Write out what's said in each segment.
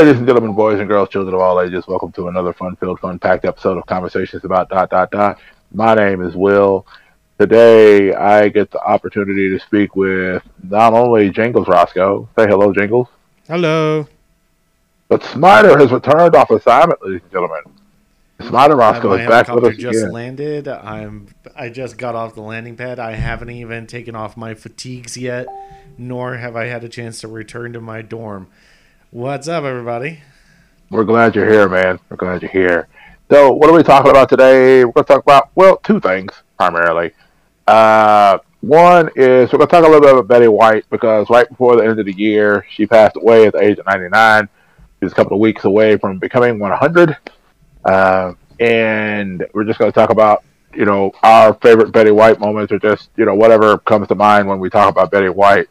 ladies and gentlemen, boys and girls, children of all ages, welcome to another fun-filled, fun-packed episode of Conversations about dot dot dot. My name is Will. Today, I get the opportunity to speak with not only Jingles Rasco. Say hello, Jingles. Hello. But Smider has returned off assignment, ladies and gentlemen. Smider Rasco is back with us just again. landed. I'm. I just got off the landing pad. I haven't even taken off my fatigues yet, nor have I had a chance to return to my dorm. What's up, everybody? We're glad you're here, man. We're glad you're here. So, what are we talking about today? We're going to talk about, well, two things primarily. Uh, one is we're going to talk a little bit about Betty White because right before the end of the year, she passed away at the age of 99. She was a couple of weeks away from becoming 100. Uh, and we're just going to talk about, you know, our favorite Betty White moments or just, you know, whatever comes to mind when we talk about Betty White.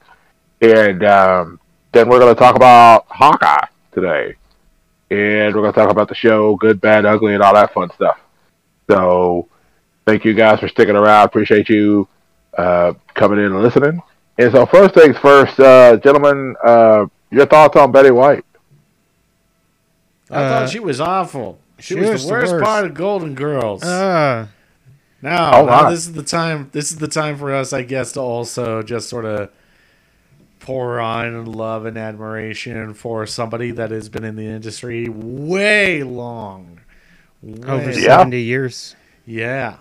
And um, then we're going to talk about Hawkeye today and we're going to talk about the show, good, bad, ugly, and all that fun stuff. So, thank you guys for sticking around. Appreciate you uh, coming in and listening. And so, first things first, uh, gentlemen, uh, your thoughts on Betty White? I Uh, thought she was awful. She, she was, was the the worst, worst. part of Golden Girls. Uh, now, Oh, now my. this is the time. This is the time for us, I guess, to also just sort of pour on love and admiration for somebody that has been in the industry way long. over Way- Yeah. 70 years. Yeah.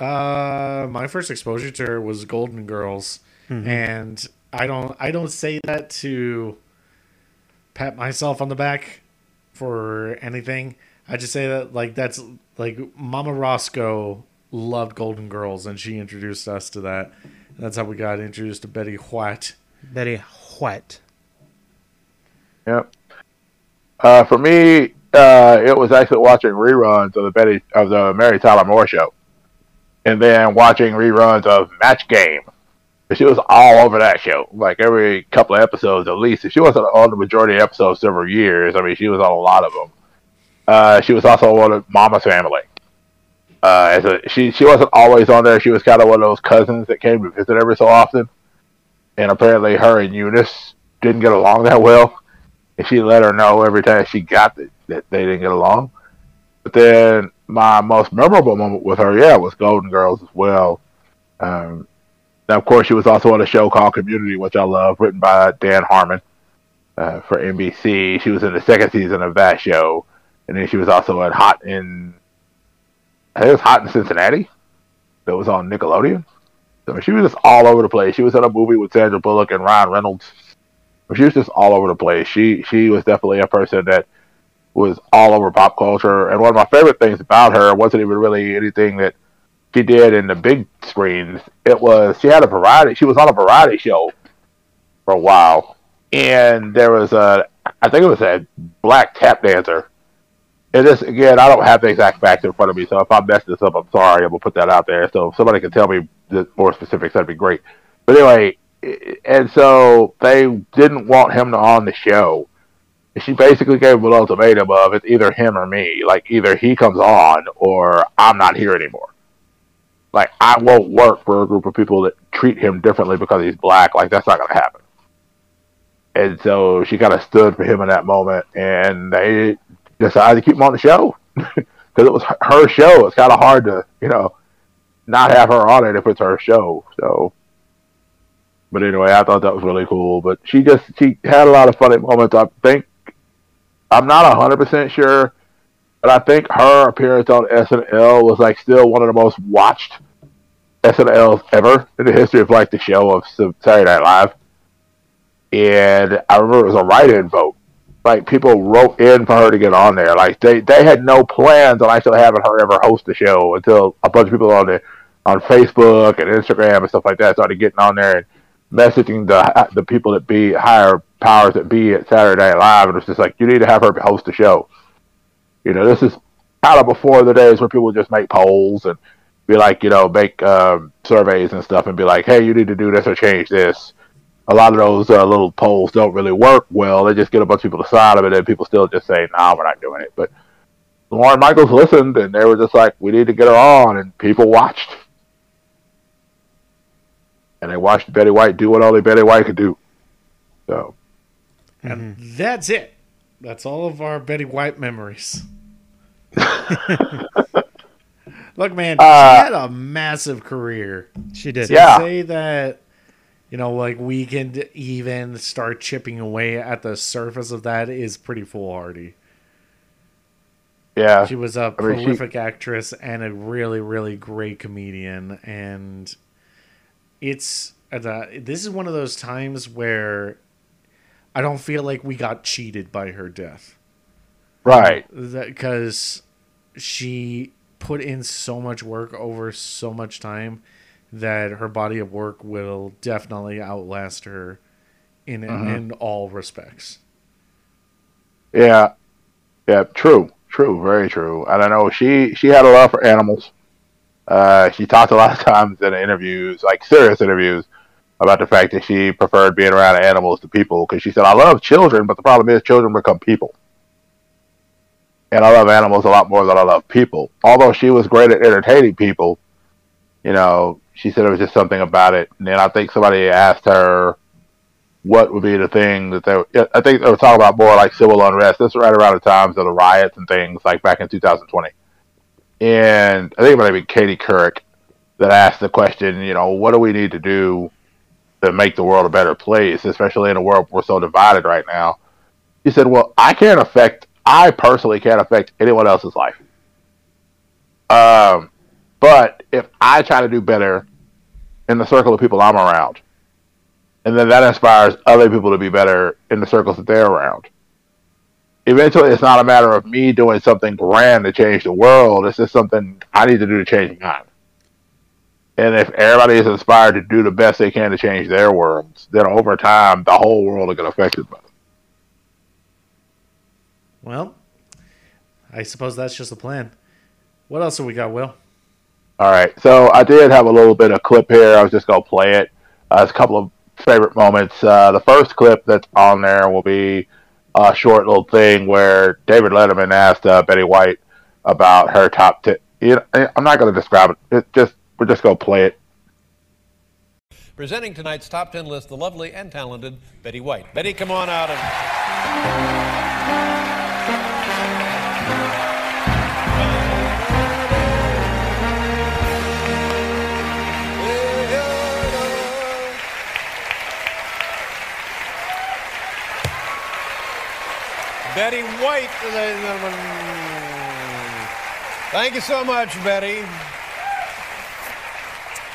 Uh, my first exposure to her was Golden Girls, Mm-hmm. and I don't I don't say that to pat myself on the back for anything. I just say that like that's like Mama Rasco loved Golden Girls, and she introduced us to that. That's how we got introduced to Betty White. Betty White. Yep. Uh, for me, uh, it was actually watching reruns of the Betty of the Mary Tyler Moore show, and then watching reruns of Match Game. She was all over that show, like every couple of episodes at least. If she wasn't on the majority of episodes several years, I mean, she was on a lot of them. Uh, she was also on Mama's Family. Uh, as a, she she wasn't always on there. She was kind of one of those cousins that came to visit every so often, and apparently her and Eunice didn't get along that well and she let her know every time she got that, that they didn't get along. But then my most memorable moment with her, yeah, was Golden Girls as well. Um, now, of course, she was also on a show called Community, which I love, written by Dan Harmon uh, for NBC. She was in the second season of that show, and then she was also in Hot in, I think it was Hot in Cincinnati. That was on Nickelodeon. So she was just all over the place. She was in a movie with Sandra Bullock and Ryan Reynolds she was just all over the place. She she was definitely a person that was all over pop culture. And one of my favorite things about her wasn't even really anything that she did in the big screens. It was she had a variety. She was on a variety show for a while, and there was a I think it was a black tap dancer. And this again, I don't have the exact facts in front of me, so if I mess this up, I'm sorry. I'm gonna put that out there. So if somebody can tell me the more specifics, that'd be great. But anyway, and so they didn't want him to on the show. She basically gave an ultimatum of it's either him or me. Like either he comes on or I'm not here anymore. Like I won't work for a group of people that treat him differently because he's black. Like that's not gonna happen. And so she kind of stood for him in that moment, and they decided to keep him on the show because it was her show. It's kind of hard to you know not have her on it if it's her show. So but anyway, I thought that was really cool. But she just she had a lot of funny moments. I think I'm not hundred percent sure, but I think her appearance on SNL was like still one of the most watched SNLs ever in the history of like the show of Saturday Night Live. And I remember it was a write-in vote. Like people wrote in for her to get on there. Like they, they had no plans on actually having her ever host the show until a bunch of people on the on Facebook and Instagram and stuff like that started getting on there and messaging the the people that be higher powers that be at Saturday Night Live, and it's just like you need to have her host the show. You know, this is kind of before the days where people just make polls and be like, you know, make um, surveys and stuff, and be like, hey, you need to do this or change this. A lot of those uh, little polls don't really work well. They just get a bunch of people to sign them, and then people still just say, "Nah, we're not doing it." But Lorne Michaels listened, and they were just like, "We need to get her on," and people watched and they watched Betty White do what only Betty White could do. So And that's it. That's all of our Betty White memories. Look, man, Uh, she had a massive career. She did. Yeah. Say that, you know, like we can even start chipping away at the surface of that is pretty foolhardy. Yeah. She was a I mean, she- prolific actress and a really, really great comedian. And it's uh, this is one of those times where I don't feel like we got cheated by her death Right. because she put in so much work over so much time that her body of work will definitely outlast her in in all respects. Yeah. Yeah. True. True. Very true. I don't know she she had a love for animals. Uh, she talked a lot of times in interviews, like serious interviews, about the fact that she preferred being around animals to people because she said, "I love children, but the problem is children become people." And I love animals a lot more than I love people. Although she was great at entertaining people, you know, she said it was just something about it. And then I think somebody asked her what would be the thing that they. I think they were talking about more like civil unrest. This right around the times of the riots and things, like back in 2020. And I think it might have been Katie Couric that asked the question, you know, what do we need to do to make the world a better place, especially in a world we're so divided right now? He said, well, I can't affect. I personally can't affect anyone else's life. Um, but if I try to do better in the circle of people I'm around, and then that inspires other people to be better in the circles that they're around. Eventually, it's not a matter of me doing something grand to change the world. It's just something I need to do to change mine. And if everybody is inspired to do the best they can to change their worlds, then over time, the whole world will get affected by it. Well, I suppose that's just the plan. What else have we got, Will? All right. So I did have a little bit of clip here. I was just going to play it. Uh, it's a couple of favorite moments. Uh, the first clip that's on there will be a short little thing where David Letterman asked uh, Betty White about her top ten. You know, I'm not going to describe it. It just we're just going to play it. Presenting tonight's top 10 list, the lovely and talented Betty White. Betty, come on out and. Betty White, ladies and gentlemen. Thank you so much, Betty.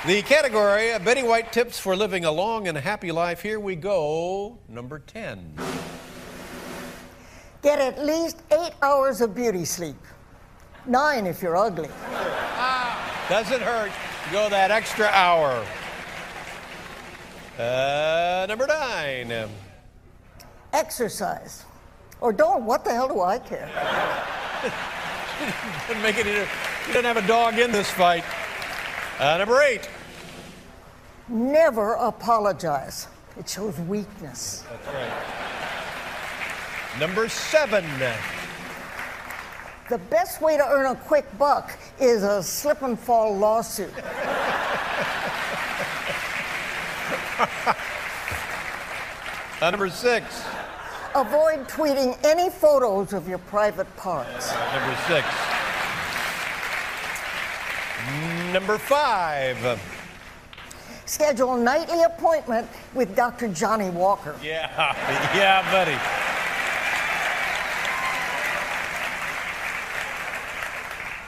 The category uh, Betty White tips for living a long and happy life. Here we go. Number 10. Get at least eight hours of beauty sleep. Nine if you're ugly. Doesn't hurt. Go that extra hour. Uh, number 9. Exercise. Or don't. What the hell do I care? Didn't make it. You didn't have a dog in this fight. Uh, number 8. Never apologize. It shows weakness. That's right. Number 7. The best way to earn a quick buck is a slip and fall lawsuit. Uh, number 6. Avoid tweeting any photos of your private parts. Uh, number 6. Number 5. Schedule a nightly appointment with Dr. Johnnie Walker. Yeah, yeah, buddy.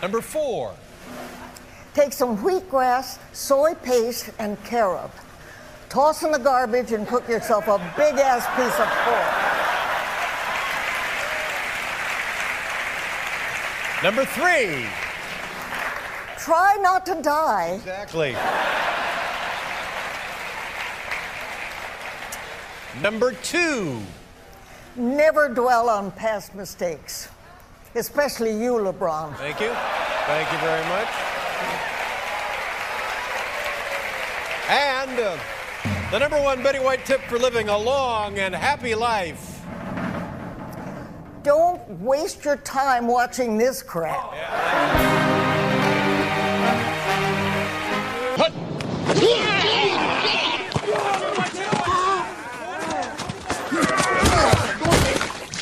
Number four. Take some wheatgrass, soy paste, and carob. Toss in the garbage and cook yourself a big ass piece of pork. Number three. Try not to die. Exactly. Number two. Never dwell on past mistakes, especially you, LeBron. Thank you. Thank you very much. And uh, the number one Betty White tip for living a long and happy life. Don't waste your time watching this crap.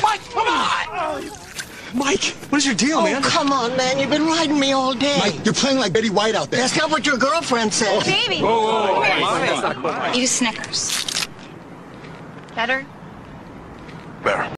Mike, come on! Mike, what is your deal, Oh, man? come on, man. You've been riding me all day. Mike, you're playing like Betty White out there. That's not what your girlfriend said. Oh. Baby. Eat a Snickers. Better? Better.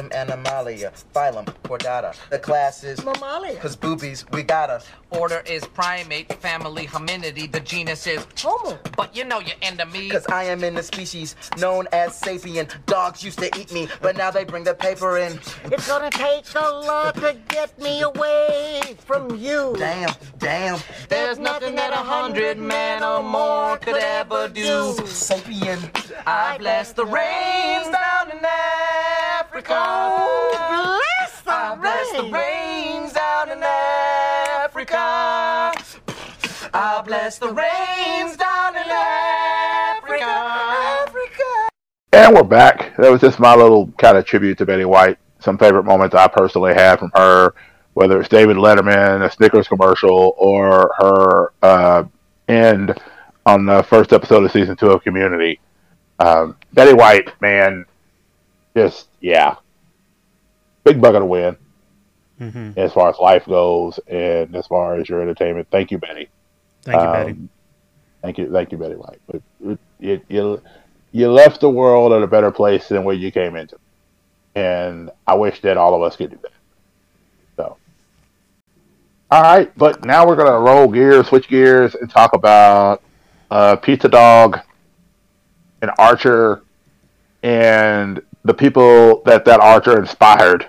Kingdom Animalia, phylum Chordata. The class is Mammalia. cause boobies, we gotta. Order is primate, family Hominidae, the genus is Homo. But you know your enemy. Cause I am in the species known as sapien. Dogs used to eat me, but now they bring the paper in. It's gonna take a lot to get me away from you. Damn, damn. There's nothing that a hundred men or more could ever do. Sapien. I bless the rains down in Africa. Bless the I bless the rains down in Africa. I bless the rains down in Africa. Africa. And we're back. That was just my little kind of tribute to Betty White. Some favorite moments I personally had from her, whether it's David Letterman, a Snickers commercial, or her uh, end on the first episode of season two of Community. Um, Betty White, man, just yeah, big bucket of win hmm as far as life goes, and as far as your entertainment. Thank you, Betty. Thank you, Um, Betty. Thank you, thank you, Betty White. It, it, it, you, you left the world at a better place than where you came into, and I wish that all of us could do that. So, all right, but now we're gonna roll gears, switch gears, and talk about uh, Pizza Dog and Archer, and the people that that Archer inspired.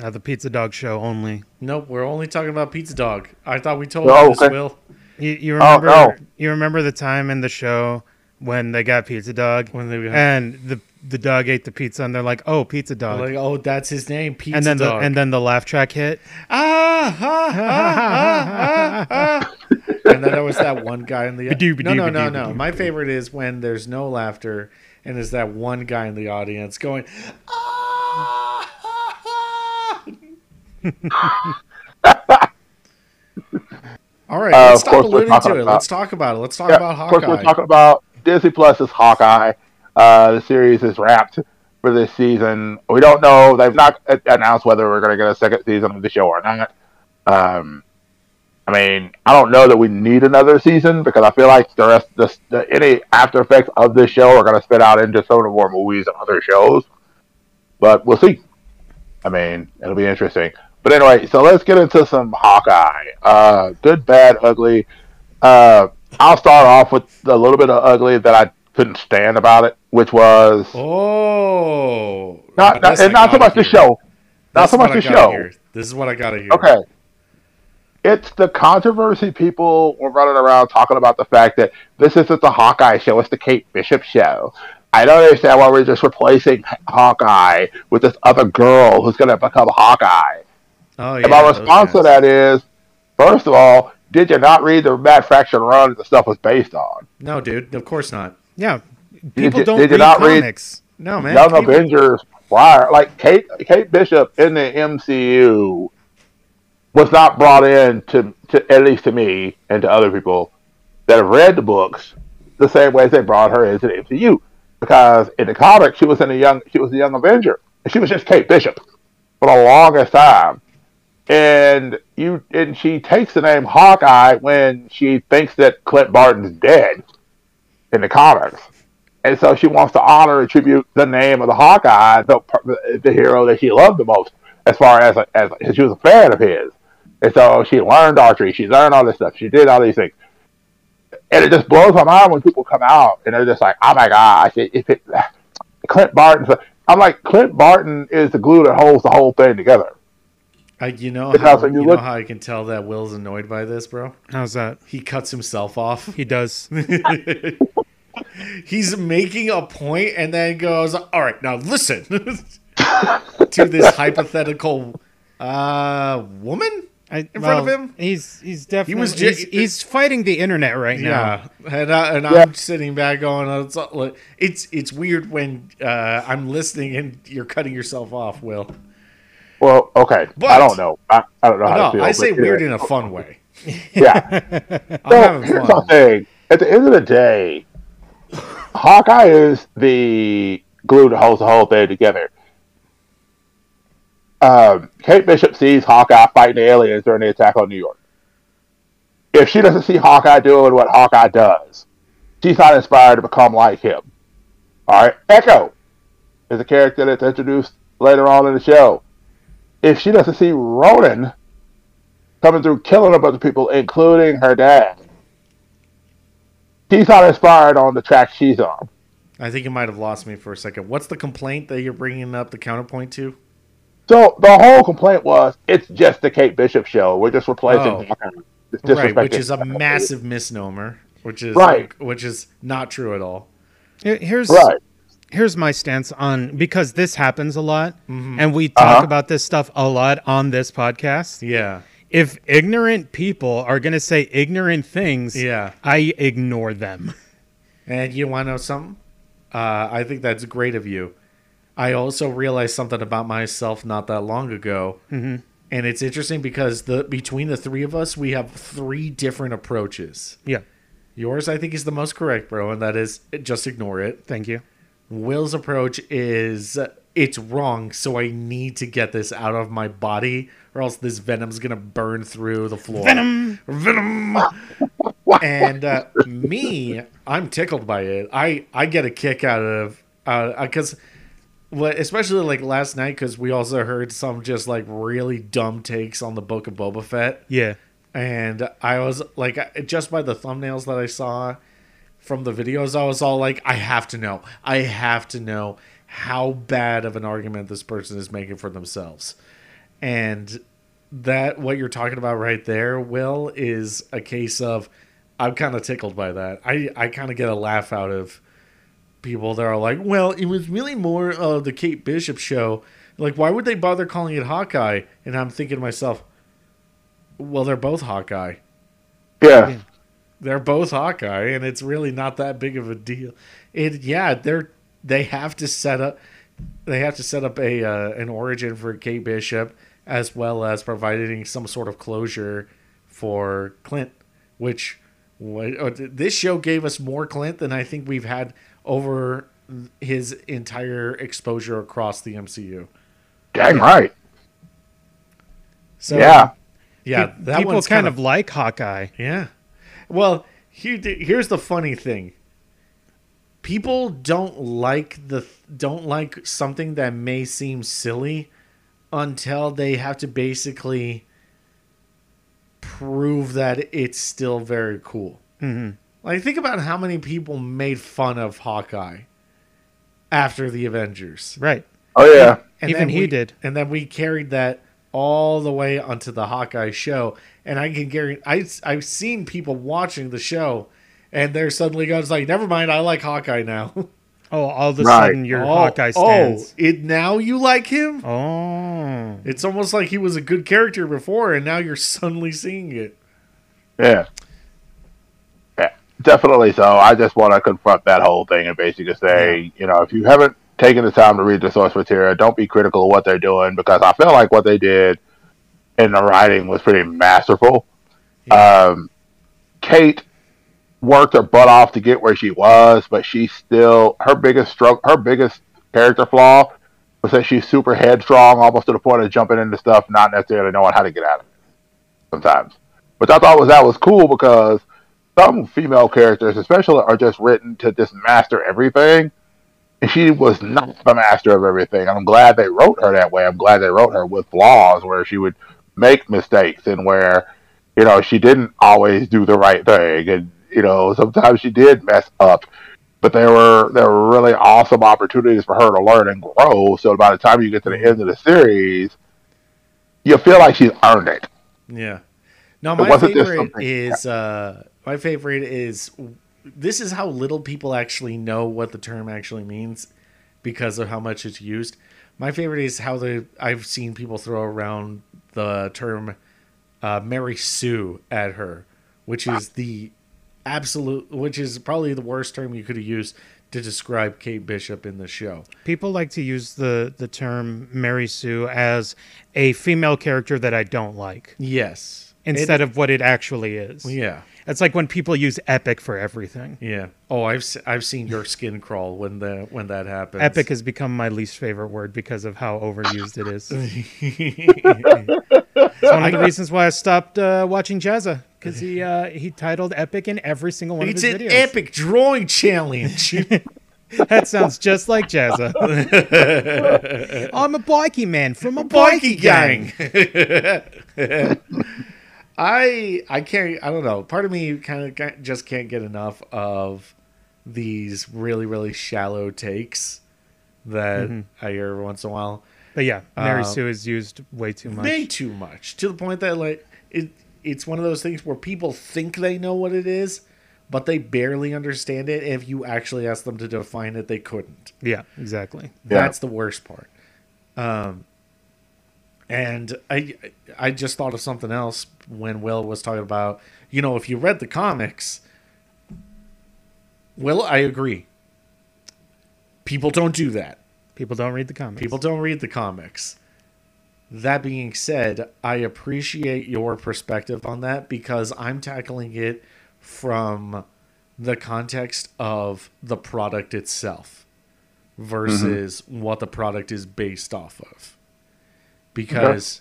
Uh, the Pizza Dog Show only. Nope, we're only talking about Pizza Dog. I thought we told Oh, you this, okay. Will. You, you Oh, remember? no. You remember the time in the show when they got Pizza Dog When they got- and the the dog ate the pizza and they're like, "Oh, Pizza Dog," Like, oh, that's his name, Pizza and then Dog. the and then the laugh track hit. ah, ah, ah, ah, ah, ah. and then there was that one guy in the Ba-doo, no, no, ba-doo, no, ba-doo, no. ba-doo, My favorite is when there's no laughter and there's that one guy in the audience going. "Ah, ah, ah." All right, Uh, let's stop alluding to it. about- Let's talk about it. Let's talk Yeah, about of course, we're talking about Disney Plus is Hawkeye. Uh, the series is wrapped for this season. We don't know; they've not announced whether we're going to get a second season of the show or not. Um, I mean, I don't know that we need another season because I feel like the rest, the, the any after effects of this show are going to spit out into some of the more movies and other shows. But we'll see. I mean, it'll be interesting. But anyway, so let's get into some Hawkeye. Uh, good, bad, ugly. Uh, I'll start off with a little bit of ugly that I couldn't stand about it, which was Oh, not, not, and not so gotta much the show. Not This so is what much I the gotta show. hear. This is what I gotta hear. Okay. It's the controversy people were running around talking about the fact that this isn't the Hawkeye show, it's the Kate Bishop show. I don't understand why we're just replacing Hawkeye with this other girl who's going to become Hawkeye. Oh yeah. and my response to that is, first of all, did you not read the Matt Fraction run that the stuff was based on? No, dude. Of course not. Yeah, people you- don't did you read not read- comics. No, man. Young people- Avengers prior, like Kate Kate Bishop in the MCU was not brought in to, to at least to me and to other people that have read the books the same way as they brought her into the MCU. Because in the comics she was in a young she was a young Avenger. And she was just Kate Bishop for the longest time. And you and she takes the name Hawkeye when she thinks that Clint Barton's dead in the comics. And so she wants to honor and tribute the name of the Hawkeye, the, the hero that she loved the most, as far as, as she was a fan of his. And so she learned archery, she learned all this stuff, she did all these things. And it just blows my mind when people come out and they're just like, oh my gosh, if if it, Clint Barton. I'm like, Clint Barton is the glue that holds the whole thing together. I, you know Because how when you, you know how I can tell that Will's annoyed by this, bro. How's that? He cuts himself off. He does. He's making a point and then goes, "All right, now listen to this hypothetical uh, woman." I, In front of him? he's he's definitely he was ju- he's, he's fighting the internet right now. Yeah, and, I, and Yeah. I'm sitting back going, "Oh, "It's it's it's weird when uh, I'm listening and you're cutting yourself off." Will Well, okay. But- I don't know. I, I don't know how to feel. I say weird in a fun way. Yeah. I'm So having here's fun. the thing. At the end of the day, Hawkeye is the glue that holds the whole thing together. Um, Kate Bishop sees Hawkeye fighting aliens during the attack on New York. If she doesn't see Hawkeye doing what Hawkeye does, she's not inspired to become like him. All right, Echo is a character that's introduced later on in the show. If she doesn't see Ronin coming through killing a bunch of people, including her dad, she's not inspired on the track she's on. I think you might have lost me for a second. What's the complaint that you're bringing up the counterpoint to? So the whole complaint was it's just the Kate Bishop show. We're just replacing Oh. Hawkeye. It's Right, which is a massive misnomer. Which is Right. which is not true at all. Here's Right. here's my stance on because this happens a lot, Mm-hmm. and we talk Uh-huh. about this stuff a lot on this podcast. Yeah. If ignorant people are going to say ignorant things, Yeah. I ignore them. And you want to know something? Uh, I think that's great of you. I also realized something about myself not that long ago, mm-hmm. and it's interesting because the between the three of us, we have three different approaches. Yeah, Yours, I think, is the most correct, bro, and that is just ignore it. thank you. Will's approach is it's wrong, so I need to get this out of my body, or else this venom's gonna burn through the floor. Venom. venom. and uh, me, I'm tickled by it. I I get a kick out of because. Well, especially like last night, because we also heard some just like really dumb takes on the Book of Boba Fett. Yeah, and I was like, just by the thumbnails that I saw from the videos, I was all like, I have to know, I have to know how bad of an argument this person is making for themselves, and that what you're talking about right there, Will, is a case of I'm kind of tickled by that. I I kind of get a laugh out of people that are like, well, it was really more of the Kate Bishop show. Like, why would they bother calling it Hawkeye? And I'm thinking to myself, well, they're both Hawkeye. Yeah. They're both Hawkeye, and it's really not that big of a deal. It yeah, they're they have to set up they have to set up a uh, an origin for Kate Bishop as well as providing some sort of closure for Clint, which what, uh, this show gave us more Clint than I think we've had over his entire exposure across the MCU. Dang right. So Yeah. yeah, Pe- that people one's kind of like Hawkeye. Yeah. Well, here, here's the funny thing. People don't like the don't like something that may seem silly until they have to basically prove that it's still very cool. hmm Like think about how many people made fun of Hawkeye after the Avengers. Right. Oh yeah. And Even then he we- did. And then we carried that all the way onto the Hawkeye show. And I can guarantee, I, I've seen people watching the show and they're suddenly going like, never mind, I like Hawkeye now. Oh, all of a Right. sudden your oh, Hawkeye oh, stands. Oh, it, now you like him? Oh. It's almost like he was a good character before and now you're suddenly seeing it. Yeah. Yeah. Definitely so. I just want to confront that whole thing and basically say, you know, if you haven't taken the time to read the source material, don't be critical of what they're doing because I feel like what they did in the writing was pretty masterful. Um, Kate worked her butt off to get where she was, but she still her biggest stroke, her biggest character flaw was that she's super headstrong, almost to the point of jumping into stuff, not necessarily knowing how to get out of it. Sometimes, which I thought was that was cool because some female characters, especially, are just written to just master everything, and she was not the master of everything. I'm glad they wrote her that way. I'm glad they wrote her with flaws where she would make mistakes and where you know she didn't always do the right thing and you know sometimes she did mess up but there were there were really awesome opportunities for her to learn and grow so by the time you get to the end of the series you feel like she's earned it Yeah. No, my favorite is uh my favorite is this is how little people actually know what the term actually means because of how much it's used. My favorite is how the I've seen people throw around the term uh, Mary Sue at her, which is the absolute, which is probably the worst term you could have used to describe Kate Bishop in the show. People like to use the the term Mary Sue as a female character that I don't like Yes, instead of what it actually is. yeah, That's like when people use Epic for everything. Yeah. Oh, I've I've seen your skin crawl when the when that happens. Epic has become my least favorite word because of how overused it is. it's one of the reasons why I stopped uh, watching Jazza because he uh, he titled Epic in every single one It's of his videos. It's an epic drawing challenge. that sounds just like Jazza. I'm a bikey man from a bikey, Bikey gang. gang. I I can't I don't know. Part of me kind of just can't get enough of these really really shallow takes that Mhm. I hear every once in a while. But yeah, Mary Uh, Sue is used way too much. Way too much to the point that like it it's one of those things where people think they know what it is, but they barely understand it. If you actually ask them to define it, they couldn't. Yeah, exactly. That's the worst part. Um, and I I just thought of something else when Will was talking about you know if you read the comics. Will I agree? People don't do that. People don't read the comics. People don't read the comics. That being said, I appreciate your perspective on that because I'm tackling it from the context of the product itself versus mm-hmm. what the product is based off of. Because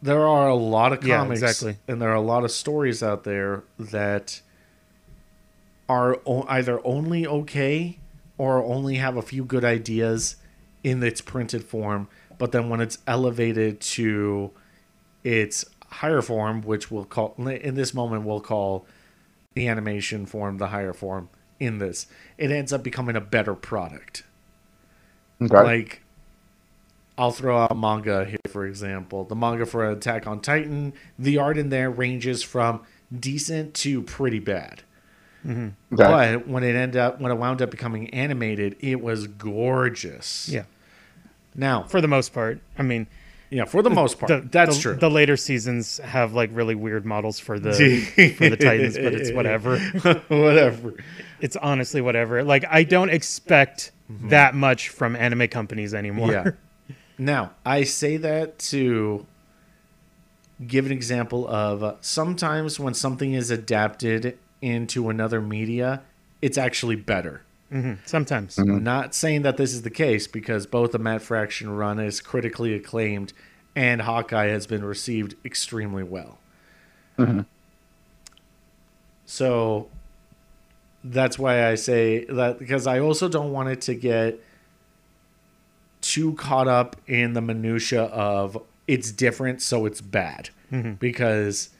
there are a lot of Yeah, comics exactly. and there are a lot of stories out there that are o- either only okay or only have a few good ideas in its printed form, but then when it's elevated to its higher form, which we'll call in this moment we'll call the animation form the higher form in this, it ends up becoming a better product. Okay. Like I'll throw out manga here for example. The manga for Attack on Titan, the art in there ranges from decent to pretty bad. Mhm. Okay. But when it ended up when it wound up becoming animated, it was gorgeous. Yeah. Now, For the most part, I mean, yeah, for the most part, the- that's the- true. The later seasons have like really weird models for the for the Titans, but it's whatever. whatever. It's honestly whatever. Like I don't expect that much from anime companies anymore. Yeah. Now, I say that to give an example of uh, sometimes when something is adapted into another media, it's actually better. hmm Sometimes. Not saying that this is the case because both the Matt Fraction run is critically acclaimed and Hawkeye has been received extremely well. So that's why I say that because I also don't want it to get too caught up in the minutia of it's different so it's bad Mhm. because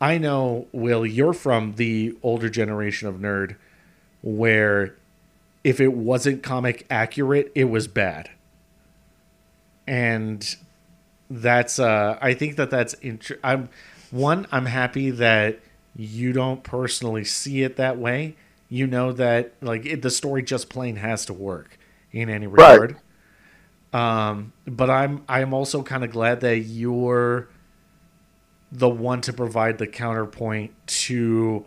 I know Will you're from the older generation of nerd where if it wasn't comic accurate it was bad and that's uh I think that that's int- I'm one I'm happy that you don't personally see it that way you know that like it, the story just plain has to work in any Right. Regard um but I'm I'm also kind of glad that you're the one to provide the counterpoint to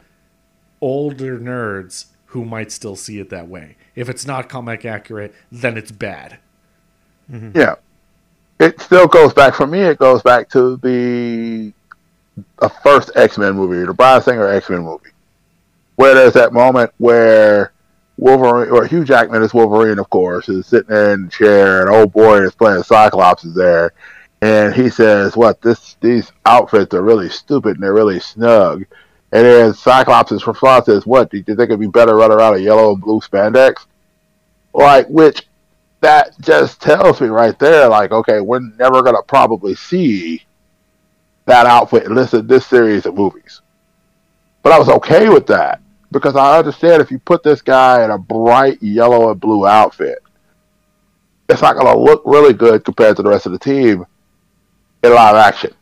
older nerds who might still see it that way if it's not comic accurate then it's bad Yeah. It still goes back for me. It goes back to the the first X Men movie, the Bryan Singer X Men movie, where there's that moment where Wolverine or Hugh Jackman is Wolverine, of course, is sitting there in the chair, and old boy is playing Cyclops is there, and he says, "What this these outfits are really stupid and they're really snug." And then Cyclops' response is, "What? Do you think it'd be better running around in yellow and blue spandex?" Like, which that just tells me right there, like, okay, we're never gonna probably see that outfit unless in this series of movies. But I was okay with that because I understand if you put this guy in a bright yellow and blue outfit, it's not gonna look really good compared to the rest of the team in live action.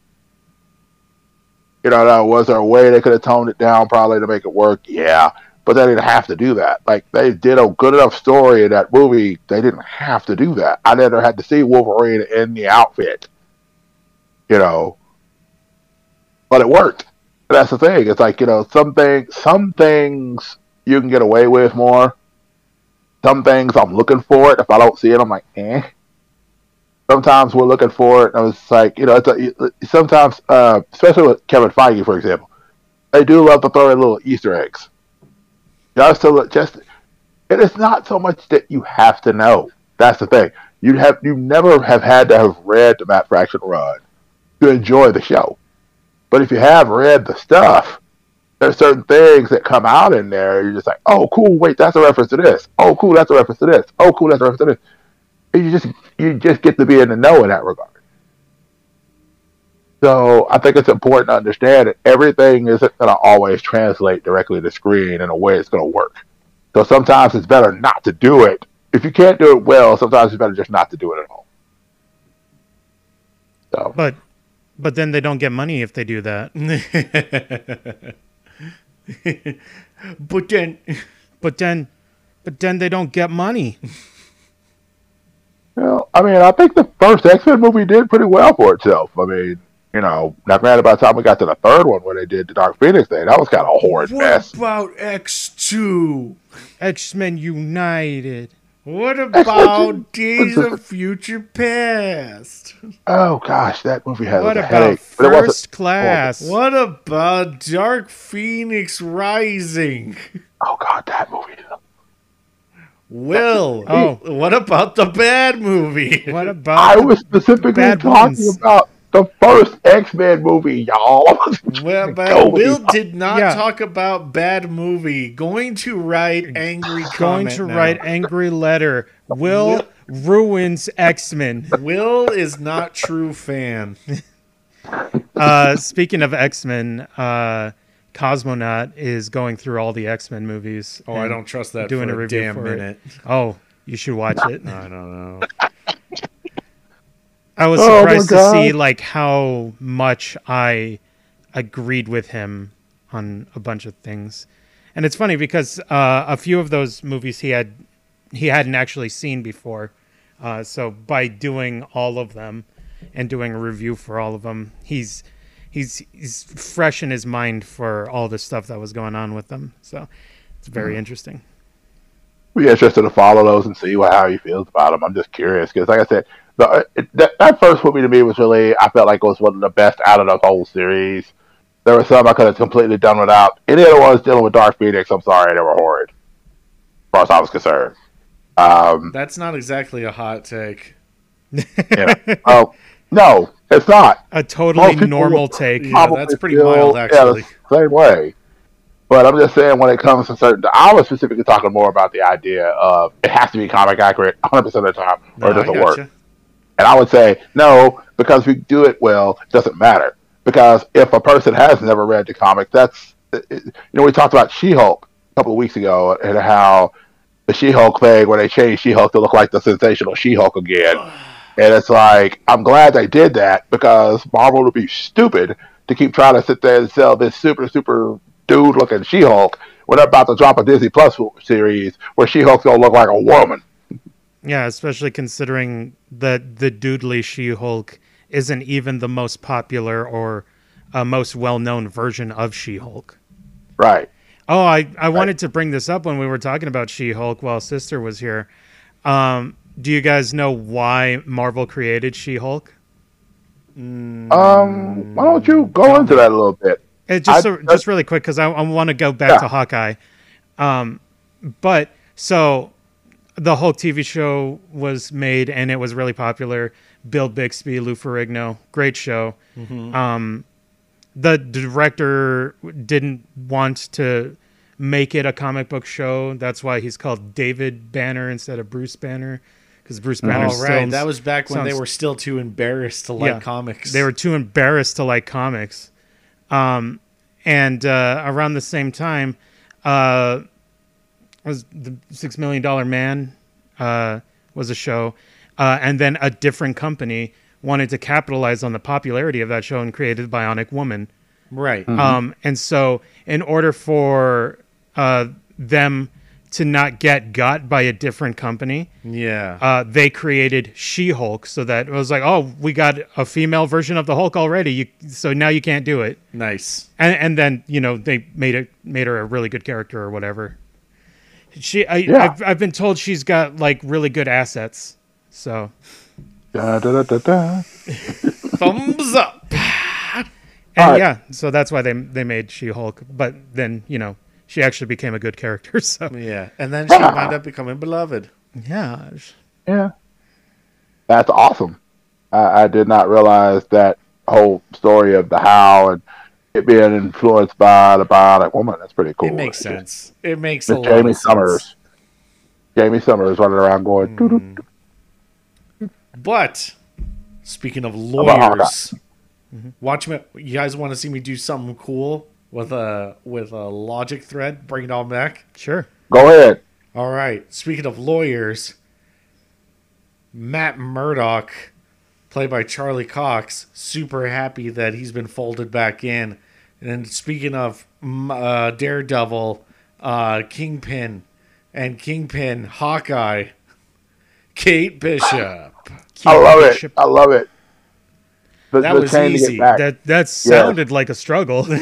You know, now, was there a way they could have toned it down probably to make it work? Yeah. But they didn't have to do that. Like they did a good enough story in that movie. They didn't have to do that. I never had to see Wolverine in the outfit. You know, but it worked. That's the thing. It's like you know, some things, some things you can get away with more. Some things I'm looking for it. If I don't see it, I'm like, eh. Sometimes we're looking for it. I was like you know, it's a, sometimes, uh, especially with Kevin Feige, for example. they do love to throw in little Easter eggs. Just to just, it is not so much that you have to know. That's the thing. You have you never have had to have read the Matt Fraction run to enjoy the show. But if you have read the stuff, there's certain things that come out in there. You're just like, oh, cool. Wait, that's a reference to this. Oh, cool. That's a reference to this. Oh, cool. That's a reference to this. And you just you just get to be in the know in that regard. So I think it's important to understand that everything isn't going to always translate directly to screen in a way it's going to work. So sometimes it's better not to do it. If you can't do it well, sometimes it's better just not to do it at all. So. But but then they don't get money if they do that. but then but then but then they don't get money. Well, I mean, I think the first X Men movie did pretty well for itself. I mean, you know, now granted, by the time we got to the third one where they did the Dark Phoenix thing, that was kind of a horrid what mess. about X two? X Men United. What about Days of Future Past? Oh gosh, that movie had What a about headache. but it wasn't First Class? What about Dark Phoenix Rising? Oh god, that movie. Will, Oh. what about the bad movie? What about I was specifically talking ones? about the first X Men movie, y'all. Well, but Go, Will Will. did not Yeah. talk about bad movie. Going to write angry going to now. write angry letter? Will ruins X Men. Will is not true fan. Uh, speaking of X Men, uh, Cosmonaut is going through all the X Men movies. Oh, I don't trust that Doing for a a review damn for it. Oh, you should watch it. I don't know. I was Oh, surprised to see like how much I agreed with him on a bunch of things, and it's funny because uh, a few of those movies he had he hadn't actually seen before, uh, so by doing all of them and doing a review for all of them, he's he's he's fresh in his mind for all the stuff that was going on with them. So it's very Hmm. interesting. be interested to follow those and see what, how he feels about them. I'm just curious because, like I said, the, it, that, that first movie to me was really I felt like it was one of the best out of the whole series. There were some I could have completely done without. Any of the ones dealing with Dark Phoenix, I'm sorry, they were horrid. As far as I was concerned. Um, That's not exactly a hot take. yeah. oh no, it's not. A totally normal take. Yeah, that's pretty feel- mild, yeah, actually. the same way. But I'm just saying, when it comes to certain, I was specifically talking more about the idea of it has to be comic accurate 100 percent of the time, or it No, I doesn't work. And I would say no, because we do it well, it doesn't matter. Because if a person has never read the comic, that's you know we talked about She-Hulk a couple of weeks ago and how the She-Hulk thing where they changed She-Hulk to look like the sensational She-Hulk again. And it's like I'm glad they did that because Marvel would be stupid to keep trying to sit there and sell this super super dude looking She-Hulk when they're about to drop a Disney Plus series where She-Hulk's gonna look like a woman. Yeah, especially considering that the Doodly She Hulk isn't even the most popular or uh, most well known version of She Hulk. Right. Oh, I, I wanted to bring this up when we were talking about She Hulk while Sister was here. Um, do you guys know why Marvel created She Hulk? Um, why don't you go into that a little bit? It just I- so- just really quick because I, I want to go back Yeah. to Hawkeye. Um, but so the Hulk TV show was made and it was really popular. Bill Bixby, Lou Ferrigno, great show. Um, the director didn't want to make it a comic book show. That's why he's called David Banner instead of Bruce Banner because Bruce Banner. Oh, right. That was back when they were still too embarrassed to like Yeah. comics. They were too embarrassed to like comics. Um, and uh, around the same time, uh, was the Six Million Dollar Man uh, was a show, uh, and then a different company wanted to capitalize on the popularity of that show and created Bionic Woman. right. Um, and so, in order for uh, them to not get got by a different company, yeah. uh, they created She-Hulk so that it was like, oh, we got a female version of the Hulk already, you, so now you can't do it. nice. And and then you know they made it made her a really good character or whatever. She, I, Yeah. I've I've been told she's got like really good assets. So Da, da, da, da, da. Thumbs up. and Alright. yeah, so that's why they they made She Hulk. But then you know she actually became a good character. So Yeah, and then she wound up becoming beloved. yeah, Yeah. That's awesome. I, I did not realize that whole story of the how and it being influenced by the bionic woman. That's pretty cool. It makes It's sense. It makes a lot Jaime of sense. Sommers. Jaime Sommers running around going, "Doo-doo." Hmm. But speaking of about Hawkeye? lawyers, mm-hmm. watch me. You guys want to see me do something cool with a with a logic thread? Bring it all back. sure. go ahead. All right. Speaking of lawyers, Matt Murdock, played by Charlie Cox, super happy that he's been folded back in. And speaking of mm, uh, Daredevil, uh, Kingpin, and Kingpin, Hawkeye, Kate Bishop. I love it. I love it. The, That the was chain to get easy. That that sounded like a struggle.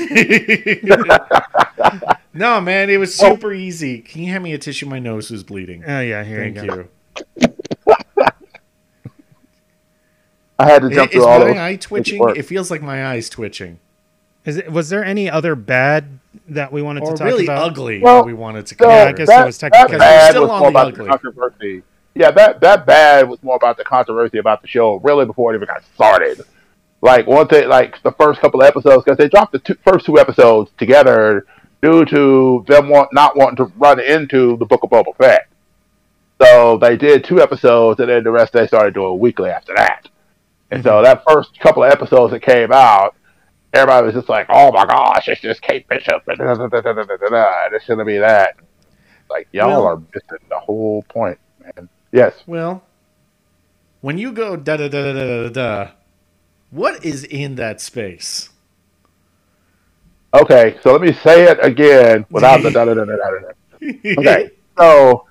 No, man, it was super easy. Can you hand me a tissue? My nose is bleeding. Oh yeah, here Thank you go. you. I had to jump Is through all my those. eye Make it twitching? It feels like my eye's twitching. Is it, was there any other bad that we wanted Or to talk about? really about? ugly Well, that we wanted to So. Yeah, I guess that, it was technically- that bad still was on more the about ugly. the controversy. Yeah, that that bad was more about the controversy about the show, really before it even got started. Like one thing, like the first couple of episodes, because they dropped the two, first two episodes together due to them want not wanting to run into the Book of Boba Fett. So they did two episodes, and then the rest they started doing weekly after that. And so that first couple of episodes that came out, everybody was just like, "Oh my gosh, it's just Kate Bishop," and da, da, da, da, da, da, da. be that. Like y'all well, are missing the whole point, man. Yes. Well, when you go da da da da da da, what is in that space? Okay, so let me say it again without the da da da da da. Okay, so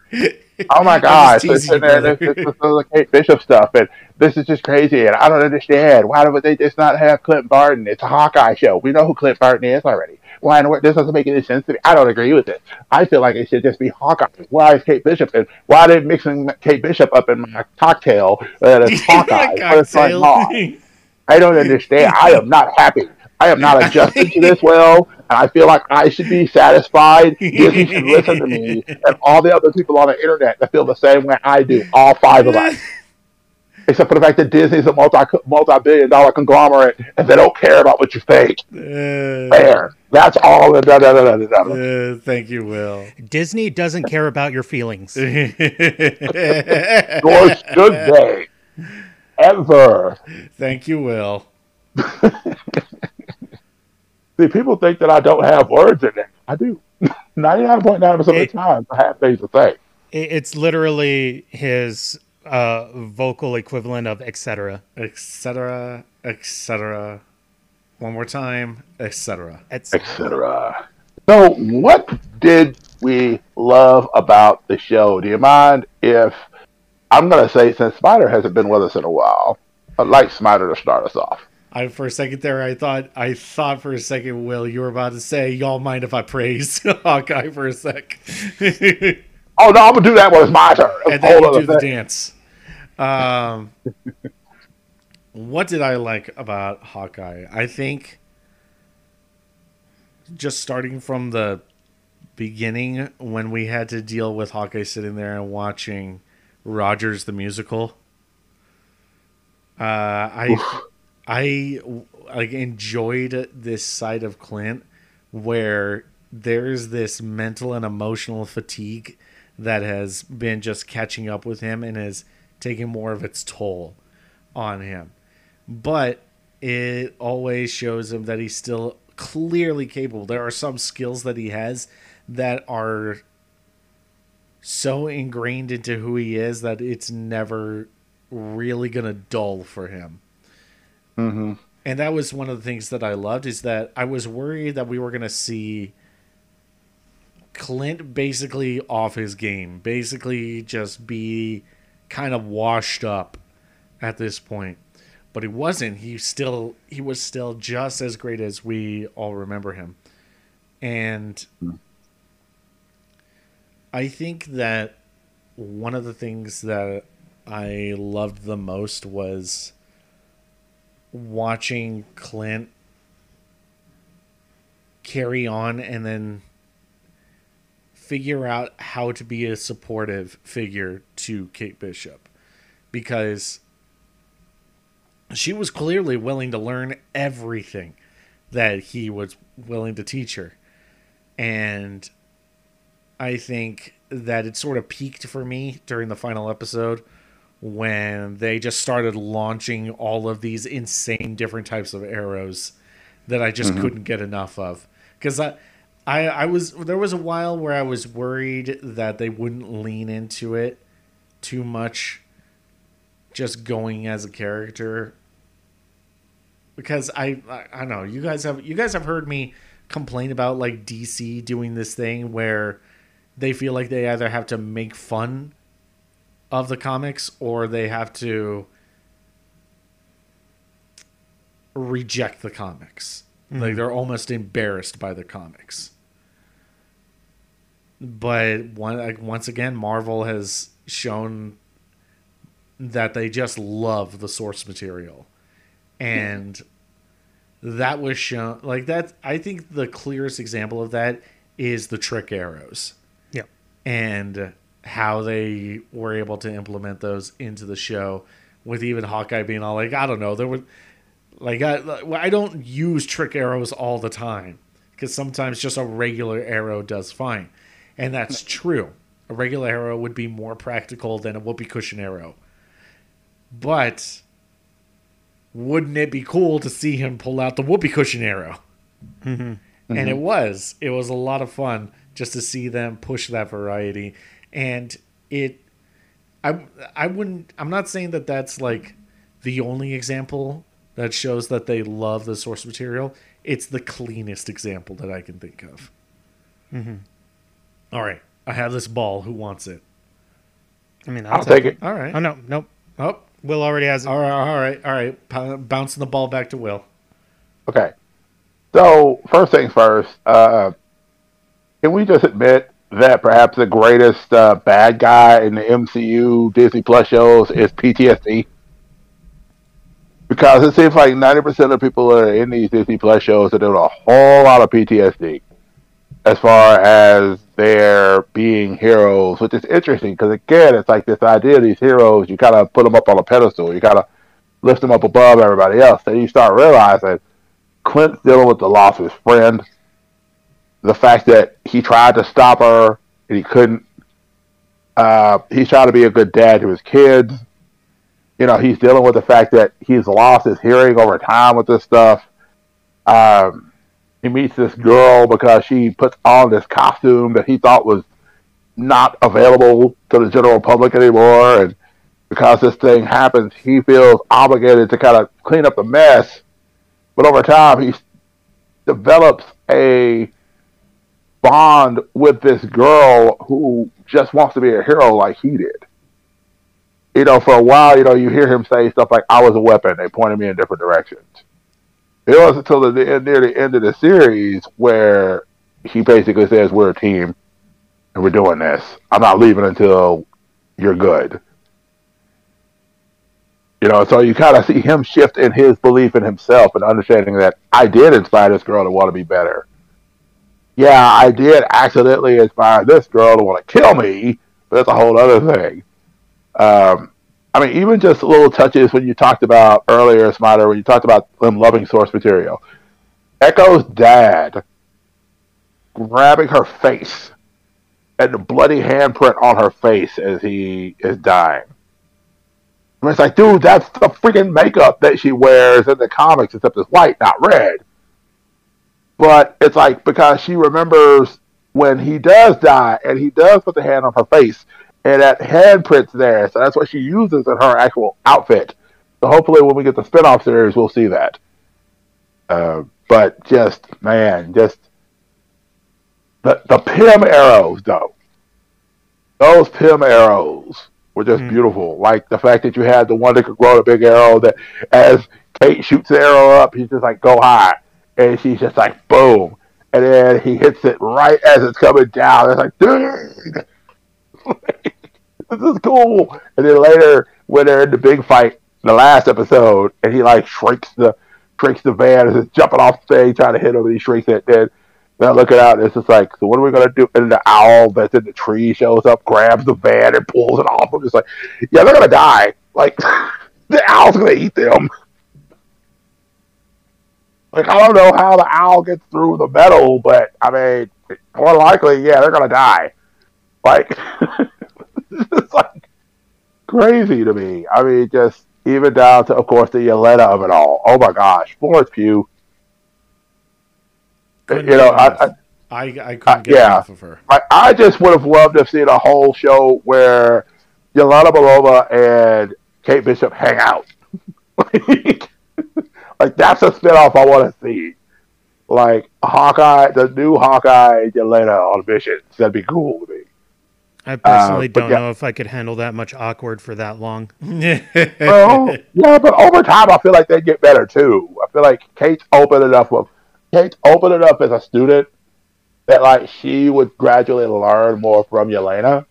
oh my just it's there, you, this, brother. this, this is the Kate Bishop stuff, and this is just crazy, and I don't understand. Why would they just not have Clint Barton? It's a Hawkeye show. We know who Clint Barton is already. Why in this doesn't make any sense to me? I don't agree with it. I feel like it should just be Hawkeye. Why is Kate Bishop? And why are they mixing Kate Bishop up in my cocktail? It's Hawkeye. What is going Cocktail. I don't understand. I am not happy. I am not adjusted to this well, and I feel like I should be satisfied. Disney should listen to me, and all the other people on the internet that feel the same way I do. All five of us, except for the fact that Disney's a multi multi billion dollar conglomerate, and they don't care about what you think. Uh, There, that's all. Da, da, da, da, da, da. uh, thank you, Will. Disney doesn't care about your feelings. Nor should they ever. thank you, Will. See, people think that I don't have words in there. I do. Ninety nine point nine percent of the time, I have things to say. It's literally his uh, vocal equivalent of etc. Etc. Etc. One more time. Etc. etc. So, what did we love about the show? Do you mind if I'm going to say, since Spider hasn't been with us in a while, I'd like Spider to start us off. I for a second there, I thought, I thought for a second, Will, you were about to say, "Y'all mind if I praise Hawkeye for a sec?" Oh no, I'm gonna do that when it's my turn. And then you do the dance. Um, what did I like about Hawkeye? I think just starting from the beginning when we had to deal with Hawkeye sitting there and watching Rogers the musical. Uh, I I like enjoyed this side of Clint where there's this mental and emotional fatigue that has been just catching up with him and is taking more of its toll on him. But it always shows him that he's still clearly capable. There are some skills that he has that are so ingrained into who he is that it's never really going to dull for him. Mm-hmm. And that was one of the things that I loved is that I was worried that we were going to see Clint basically off his game, basically just be kind of washed up at this point. But he wasn't. He still he was still just as great as we all remember him. And I think that one of the things that I loved the most was watching Clint carry on and then figure out how to be a supportive figure to Kate Bishop because she was clearly willing to learn everything that he was willing to teach her. And I think that it sort of peaked for me during the final episode when they just started launching all of these insane different types of arrows that I just Mhm. couldn't get enough of. Because I, I, I was there was a while where I was worried that they wouldn't lean into it too much, just going as a character. Because I, I, I don't know you guys have you guys have heard me complain about like DC doing this thing where they feel like they either have to make fun of the comics or they have to reject the comics. Like Mhm. they're almost embarrassed by the comics. But one, like, once again, Marvel has shown that they just love the source material, and that was shown like that. I think the clearest example of that is the trick arrows Yeah. and how they were able to implement those into the show with even Hawkeye being all like, I don't know, there were like I, I don't use trick arrows all the time because sometimes just a regular arrow does fine, and that's true. A regular arrow would be more practical than a whoopee cushion arrow, but wouldn't it be cool to see him pull out the whoopee cushion arrow? Mhm. and it was it was a lot of fun just to see them push that variety and it i i wouldn't i'm not saying that that's like the only example that shows that they love the source material. It's the cleanest example that i can think of. Mhm. all right. I have this ball. Who wants it? I mean, I'll take it. all right. Oh no, nope. oh. Will already has it. all right. All right. All right. P- bouncing the ball back to will. Okay. So first things first, uh, can we just admit that perhaps the greatest uh, bad guy in the MCU Disney Plus shows is PTSD? Because it seems like ninety percent of people that are in these Disney Plus shows are doing a whole lot of PTSD as far as their being heroes, which is interesting because again, it's like this idea of these heroes. You kind of put them up on a pedestal. You kind of lift them up above everybody else. Then you start realizing Clint's dealing with the loss of his friend, the fact that he tried to stop her and he couldn't. Uh, he's trying to be a good dad to his kids. You know, he's dealing with the fact that he's lost his hearing over time with this stuff. Um, he meets this girl because she puts on this costume that he thought was not available to the general public anymore, and because this thing happens, he feels obligated to kind of clean up the mess. But over time, he develops a bond with this girl who just wants to be a hero like he did. You know, for a while, you know, you hear him say stuff like, I was a weapon. They pointed me in different directions. It wasn't until the, the near the end of the series where he basically says, We're a team and we're doing this. I'm not leaving until you're good. You know, so you kind of see him shift in his belief in himself and understanding that I did inspire this girl to want to be better. Yeah, I did accidentally inspire this girl to want to kill me, but that's a whole other thing. Um, I mean, even just little touches when you talked about earlier, Spider, when you talked about them loving source material. Echo's dad grabbing her face and the bloody handprint on her face as he is dying. I mean, it's like, dude, that's the freaking makeup that she wears in the comics, except it's white, not red. But it's like because she remembers when he does die and he does put the hand on her face, and that handprint's there, so that's what she uses in her actual outfit. So hopefully, when we get the spinoff series, we'll see that. Uh, but just man, just the the Pym arrows though. Those Pym arrows were just beautiful. Like the fact that you had the one that could grow the big arrow that as Kate shoots the arrow up, he's just like go high. And she's just like boom. And then he hits it right as it's coming down. It's like, dude, this is cool. And then later, when they're in the big fight, in the last episode, and he like shrinks the shrinks the van as it's jumping off the thing, trying to hit him, and he shrinks it. Then They're looking out. It's just like, so what are we gonna do? And the owl that's in the tree shows up, grabs the van, and pulls it off. I'm just like, yeah, they're gonna die. Like the owl's gonna eat them. Like I don't know how the owl gets through the metal, but I mean, more likely, yeah, they're gonna die. Like it's like crazy to me. I mean, just even down to, of course, the Yelena of it all. Oh my gosh, Florence Pugh. Couldn't you know, I, I I I- couldn't get yeah, enough of her. I, I just would have loved to have seen a whole show where Yelena Belova and Kate Bishop hang out. like, like, that's a spinoff I want to see. Like Hawkeye, the new Hawkeye and Yelena on missions. That'd be cool to me. I personally Uh, don't yeah. know if I could handle that much awkward for that long. well, yeah, but over time, I feel like they get better too. I feel like Kate's open enough with Kate's open enough as a student that like she would gradually learn more from Yelena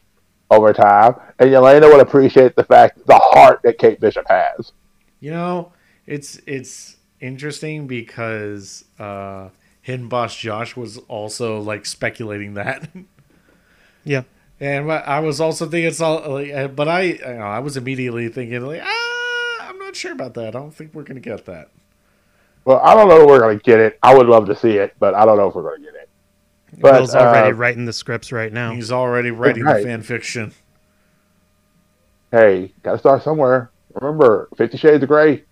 over time, and Yelena would appreciate the fact the heart that Kate Bishop has. You know, it's it's interesting because uh Hidden Boss Josh was also like speculating that. Yeah. And I was also thinking it's all like, uh, but I, you know, I was immediately thinking like, ah, I'm not sure about that. I don't think we're gonna get that. Well, I don't know if we're gonna get it. I would love to see it, but I don't know if we're gonna get it. But, Will's already uh, writing the scripts right now. He's already writing Right. the fan fiction. Hey, gotta start somewhere. Remember, Fifty Shades of Grey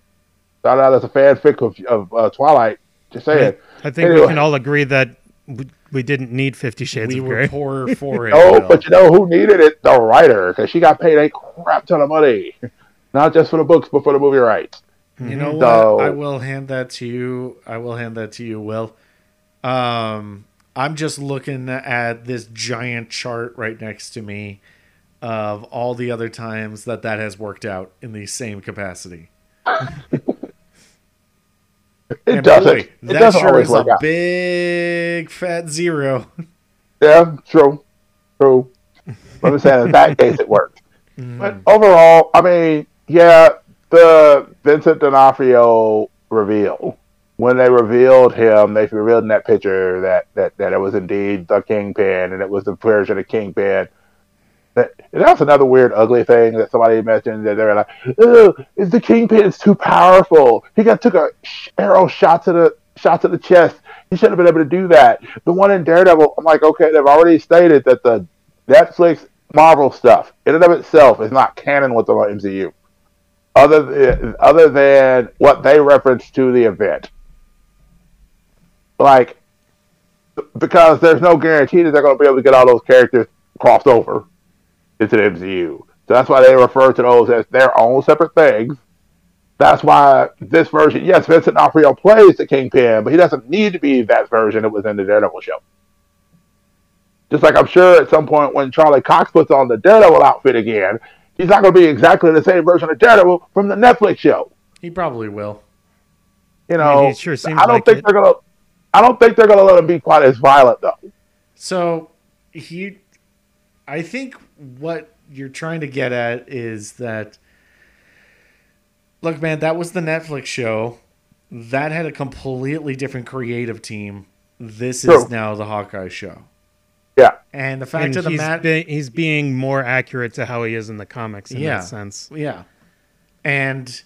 started out as a fanfic of, of uh, Twilight. Just saying. I think we can all agree that we, we didn't need Fifty Shades We of were Grey. poor for it. Oh, Will. but you know who needed it? The writer, because she got paid a crap ton of money, not just for the books, but for the movie rights. You know what? I will hand that to you. I will hand that to you, Will. Um, I'm just looking at this giant chart right next to me of all the other times that that has worked out in the same capacity. It And doesn't. boy, it that doesn't sure always is work a out. big fat zero. Yeah, true, true. But I'm saying in that case it worked. Mm. But overall, I mean, yeah, the Vincent D'Onofrio reveal when they revealed him, they revealed in that picture that that that it was indeed the Kingpin and it was the version of Kingpin. That that's another weird, ugly thing that somebody mentioned that they're like, "Oh, is the Kingpin is too powerful? He got took a arrow shot to the shot to the chest. He should have been able to do that." The one in Daredevil, I'm like, okay, they've already stated that the Netflix Marvel stuff in and of itself is not canon with the MCU, other than, other than what they reference to the event. Like, because there's no guarantee that they're going to be able to get all those characters crossed over into the MCU. So that's why they refer to those as their own separate things. That's why this version, yes, Vincent D'Onofrio plays the Kingpin, but he doesn't need to be that version that was in the Daredevil show. Just like I'm sure at some point when Charlie Cox puts on the Daredevil outfit again, he's not going to be exactly the same version of Daredevil from the Netflix show. He probably will. You I mean, know, sure I don't like think it. they're gonna. I don't think they're gonna let him be quite as violent though. So he, I think what you're trying to get at is that, look, man, that was the Netflix show. That had a completely different creative team. This True. is now the Hawkeye show. Yeah, And the fact And of the he's, matter, be- he's being more accurate to how he is in the comics in Yeah. that sense. yeah, and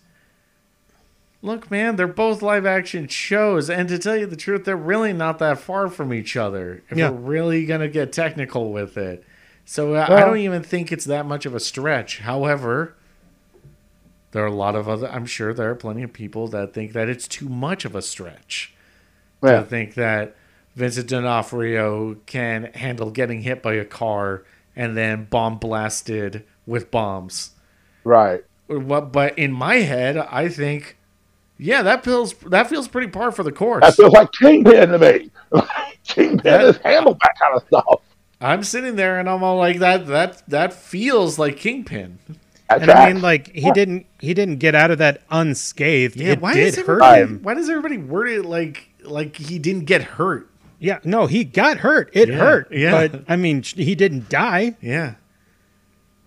look, man, they're both live action shows, and to tell you the truth, they're really not that far from each other. If Yeah. we're really gonna get technical with it, so uh, I don't even think it's that much of a stretch. However, there are a lot of other. I'm sure there are plenty of people that think that it's too much of a stretch. yeah. to think that Vincent D'Onofrio can handle getting hit by a car and then bomb blasted with bombs. right. What? But in my head, I think, yeah, that feels that feels pretty par for the course. That feels like Kingpin to me. Kingpin That- has handled that kind of stuff. I'm sitting there and I'm all like that. That that feels like Kingpin. That And I mean, like he didn't he didn't get out of that unscathed. Yeah. it why did does hurt everybody? him. Why does everybody word it like like he didn't get hurt? Yeah, no, he got hurt. It Yeah, hurt. yeah. But I mean, he didn't die, Yeah.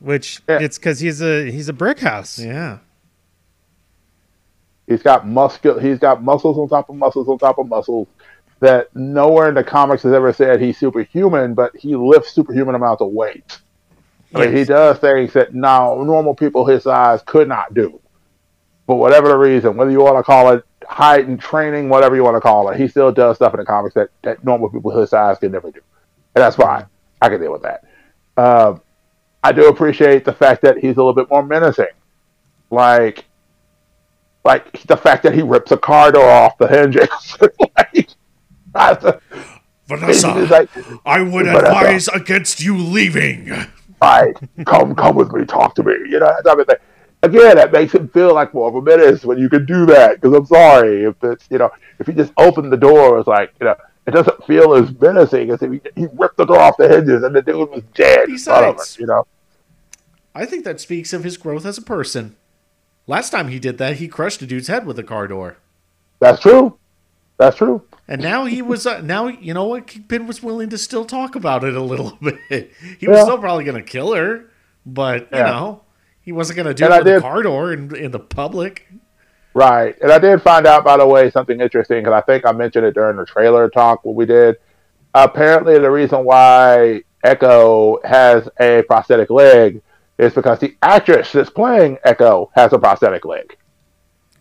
which Yeah. it's because he's a he's a brick house. Yeah. He's got muscle. He's got muscles on top of muscles on top of muscles. That nowhere in the comics has ever said he's superhuman, but he lifts superhuman amounts of weight. I mean, he does things that now normal people his size could not do. For whatever the reason, whether you want to call it height and training, whatever you want to call it, he still does stuff in the comics that, that normal people his size can never do. And that's fine. I can deal with that. Uh, I do appreciate the fact that he's a little bit more menacing. Like, like the fact that he rips a car door off the hinges. like, Vanessa, like, I would Vanessa. advise against you leaving. right, come, come with me, talk to me. You know, that type of thing. Again, that makes him feel like more of a menace when you can do that. Because I'm sorry if it's, you know, if he just opened the door, it's like, you know, it doesn't feel as menacing as if he, he ripped the door off the hinges and the dude was dead in front of Besides-. You know, I think that speaks of his growth as a person. Last time he did that, he crushed a dude's head with a car door. that's true. That's true. And now he was uh, now you know what Kingpin was willing to still talk about it a little bit. He was Yeah. still probably going to kill her, but you Yeah. know he wasn't going to do And it in the car door in, in the public. Right. And I did find out, by the way, something interesting because I think I mentioned it during the trailer talk what we did. Apparently, the reason why Echo has a prosthetic leg is because the actress that's playing Echo has a prosthetic leg.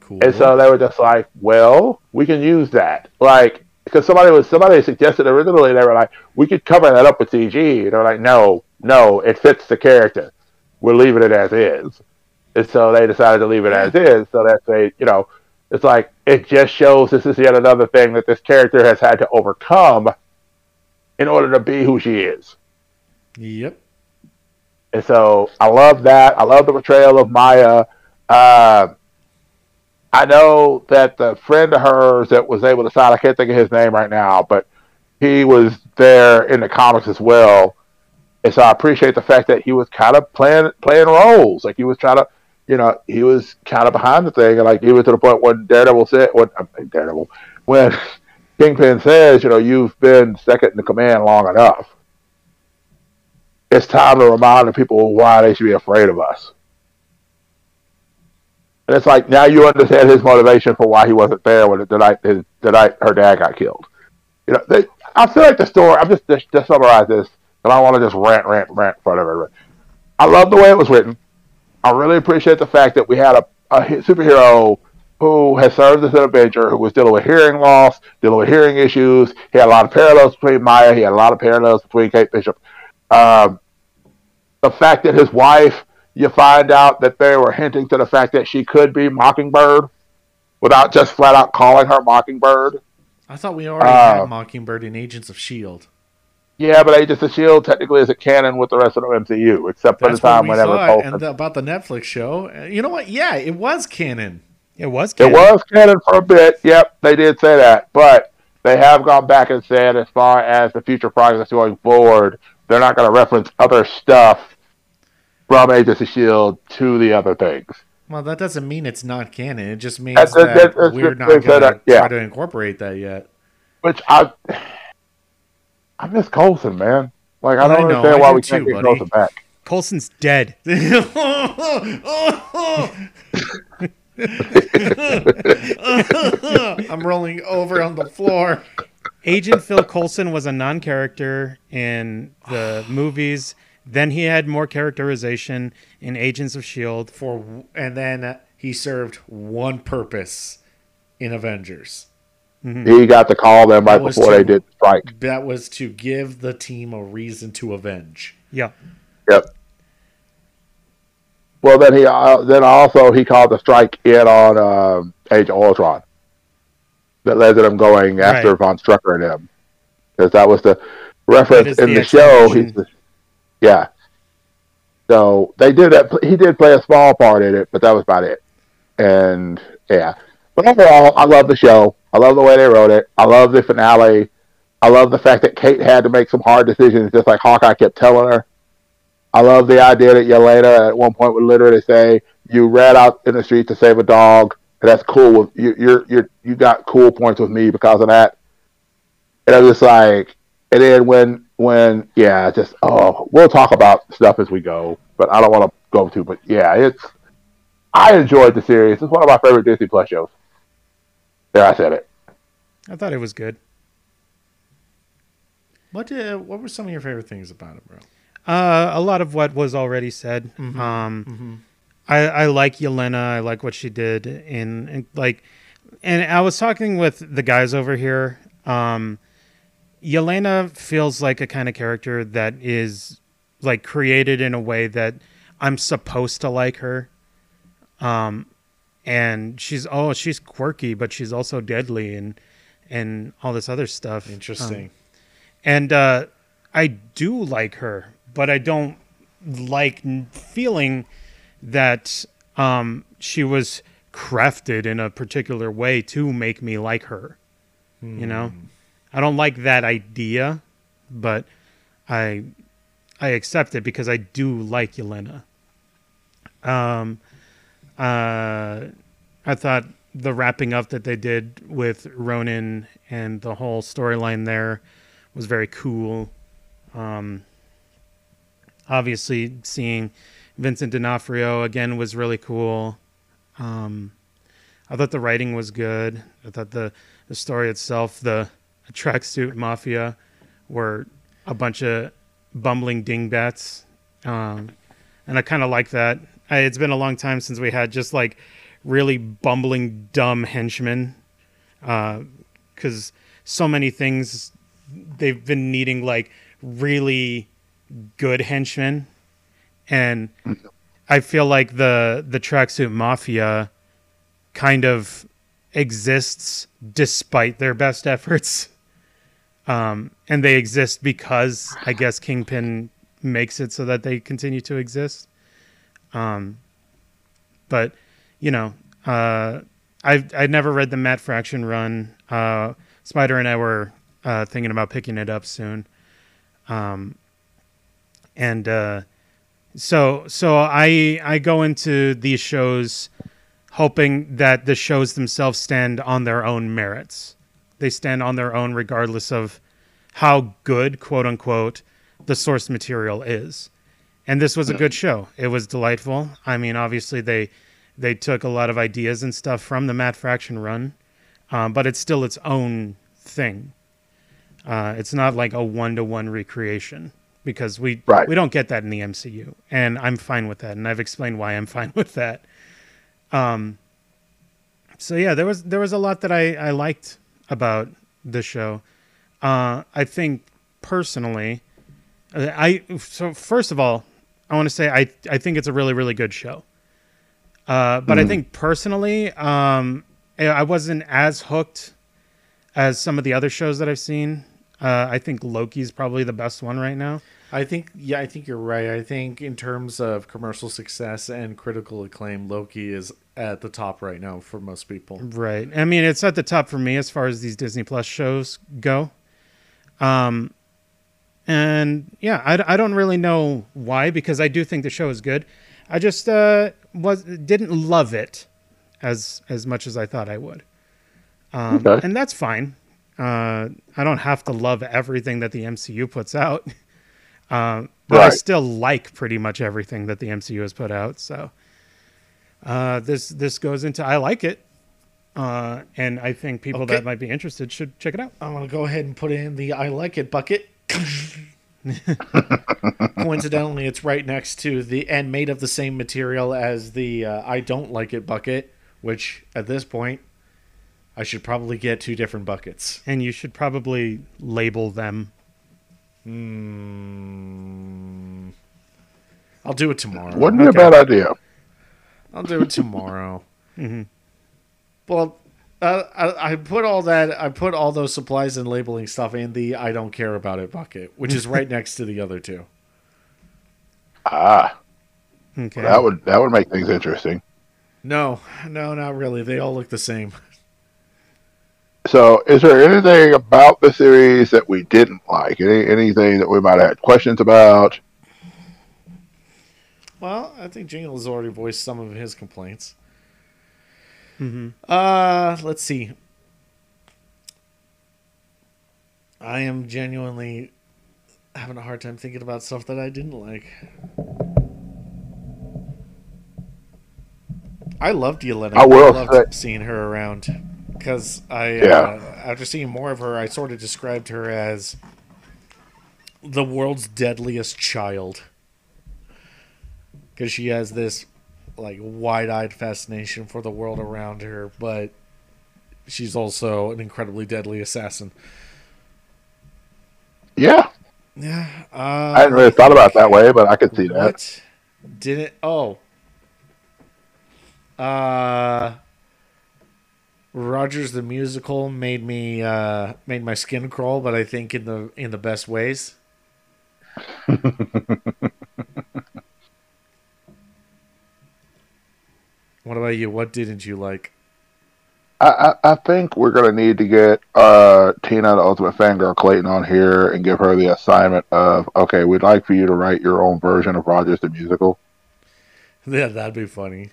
Cool. And so they were just like, well, we can use that. Like, because somebody was somebody suggested originally they were like, we could cover that up with CG. And they're like, no, no, it fits the character. We're leaving it as is. And so they decided to leave it as is. So that's a, you know, it's like it just shows this is yet another thing that this character has had to overcome in order to be who she is. Yep. And so I love that. I love the portrayal of Maya. Uh, I know that the friend of hers that was able to sign, I can't think of his name right now, but he was there in the comics as well. And so I appreciate the fact that he was kind of playing playing roles. Like he was trying to, you know, he was kind of behind the thing. And like he was to the point when Daredevil said, when Daredevil, when Kingpin says, you know, you've been second in command long enough it's time to remind the people why they should be afraid of us. And it's like now you understand his motivation for why he wasn't there when the night his, the night her dad got killed. You know, they, I feel like the story. I'm just just, just summarize this, and I want to just rant, rant, rant in front of everybody. I love the way it was written. I really appreciate the fact that we had a, a superhero who has served as an Avenger, who was dealing with hearing loss, dealing with hearing issues. He had a lot of parallels between Maya. He had a lot of parallels between Kate Bishop. Um, the fact that his wife, you find out that they were hinting to the fact that she could be Mockingbird without just flat out calling her Mockingbird. I thought we already Uh, had Mockingbird in Agents of Shield. Yeah, but Agents of S.H.I.E.L.D. technically isn't canon with the rest of the MCU, except for That's the time what we whenever thought, Coulson. and the, about the Netflix show. Uh, You know what? Yeah, it was canon. It was. Canon. It was canon for a bit. Yep, they did say that, but they have gone back and said, as far as the future projects going forward, they're not going to reference other stuff from Agents of Shield to the other things. Well, that doesn't mean it's not canon. It just means That's- that, that- that's we're not going to yeah. try to incorporate that yet. Which I, I miss Coulson, man. Like I oh, I don't know, understand I why we can't too, get buddy. Coulson back. Coulson's dead. I'm rolling over on the floor. Agent Phil Coulson was a non-character in the movies. Then he had more characterization in Agents of Shield. For and then uh, he served one purpose in Avengers. He got to call them right before to- they did the strike. That was to give the team a reason to avenge. Yeah. Yep. Well, then he uh, then also he called the strike in on um, Age of Ultron. That led to them going after Right. Von Strucker and him, because that was the reference in the the, show. He's the, yeah. So they did that. He did play a small part in it, but that was about it. And yeah, but overall, I love the show. I love the way they wrote it. I love the finale. I love the fact that Kate had to make some hard decisions, just like Hawkeye kept telling her. I love the idea that Yelena at one point would literally say, "You ran out in the street to save a dog. And that's cool. With you, you're you're you got cool points with me because of that." And I was just like, and then when when yeah, just oh, we'll talk about stuff as we go, but I don't want to go to. But yeah, it's I enjoyed the series. It's one of my favorite Disney Plus shows. There, I said it. I thought it was good. What uh, what were some of your favorite things about it, bro? Uh, a lot of what was already said. Mhm, Um, mhm. I, I like Yelena. I like what she did in, in like, and I was talking with the guys over here. Um, Yelena feels like a kind of character that is like created in a way that I'm supposed to like her. Um, and she's oh she's quirky, but she's also deadly and and all this other stuff. Interesting. Um, and uh, I do like her, but I don't like feeling that um, she was crafted in a particular way to make me like her. You know, I don't like that idea, but I I accept it because I do like Yelena. Um, uh, I thought the wrapping up that they did with Ronin and the whole storyline there was very cool. Um, obviously, seeing Vincent D'Onofrio again was really cool. Um, I thought the writing was good. I thought the, the story itself, the tracksuit mafia, were a bunch of bumbling dingbats. Um, and I kind of like that. I, it's been a long time since we had just like really bumbling, dumb henchmen. Because so many things, they've been needing like really good henchmen. And I feel like the the tracksuit mafia kind of exists despite their best efforts. Um, and they exist because I guess Kingpin makes it so that they continue to exist. Um, but you know, uh, I've I'd never read the Matt Fraction run. Uh, Spider and I were uh, thinking about picking it up soon. Um, and uh, so so I I go into these shows hoping that the shows themselves stand on their own merits. They stand on their own regardless of how good, quote unquote, the source material is. And this was a good show. It was delightful. I mean, obviously they they took a lot of ideas and stuff from the Matt Fraction run, um, but it's still its own thing. Uh, it's not like a one to one recreation because we Right. we don't get that in the MCU, and I'm fine with that, and I've explained why I'm fine with that. Um, so yeah, there was there was a lot that I I liked about the show. Uh, I think personally, uh, I so first of all, I want to say I I think it's a really really good show. Uh, but I Mhm. think personally, um, I I wasn't as hooked as some of the other shows that I've seen. Uh, I think Loki's probably the best one right now. I think yeah, I think you're right. I think in terms of commercial success and critical acclaim, Loki is at the top right now for most people. Right. I mean, it's at the top for me as far as these Disney Plus shows go. Um, and yeah, I, I don't really know why because I do think the show is good. I just uh, was didn't love it as as much as I thought I would. Um, Okay. And that's fine. Uh, I don't have to love everything that the MCU puts out. Um, but I still like pretty much everything that the MCU has put out. So uh, this this goes into I like it, uh, and I think people Okay. that might be interested should check it out. I'm gonna go ahead and put in the I like it bucket. Coincidentally, it's right next to the and made of the same material as the uh, I don't like it bucket, which at this point I should probably get two different buckets. And you should probably label them. Hmm. I'll do it tomorrow. Wouldn't be a bad idea. I'll do it tomorrow. Mhm. Well, uh, I, I put all that. I put all those supplies and labeling stuff in the I don't care about it bucket, which is right next to the other two. Ah, Okay. that would that would make things interesting. No, no, not really. They all look the same. So, is there anything about the series that we didn't like? Any anything that we might have had questions about? Well, I think Jingle has already voiced some of his complaints. Mm-hmm. Uh, let's see. I am genuinely having a hard time thinking about stuff that I didn't like. I loved Yelena. I will loved say- seeing her around because I, Yeah. uh, after seeing more of her, I sort of described her as the world's deadliest child because she has this like wide-eyed fascination for the world around her, but she's also an incredibly deadly assassin. Yeah, Yeah, uh, I hadn't really thought about it that way, but I could see that. Did it? Oh, uh, Rogers the musical made me uh made my skin crawl, but I think in the in the best ways. what about you? What didn't you like? I, I, I think we're gonna need to get uh, Tina, the Ultimate Fangirl Clayton, on here and give her the assignment of okay, we'd like for you to write your own version of Rogers the musical. Yeah, that'd be funny.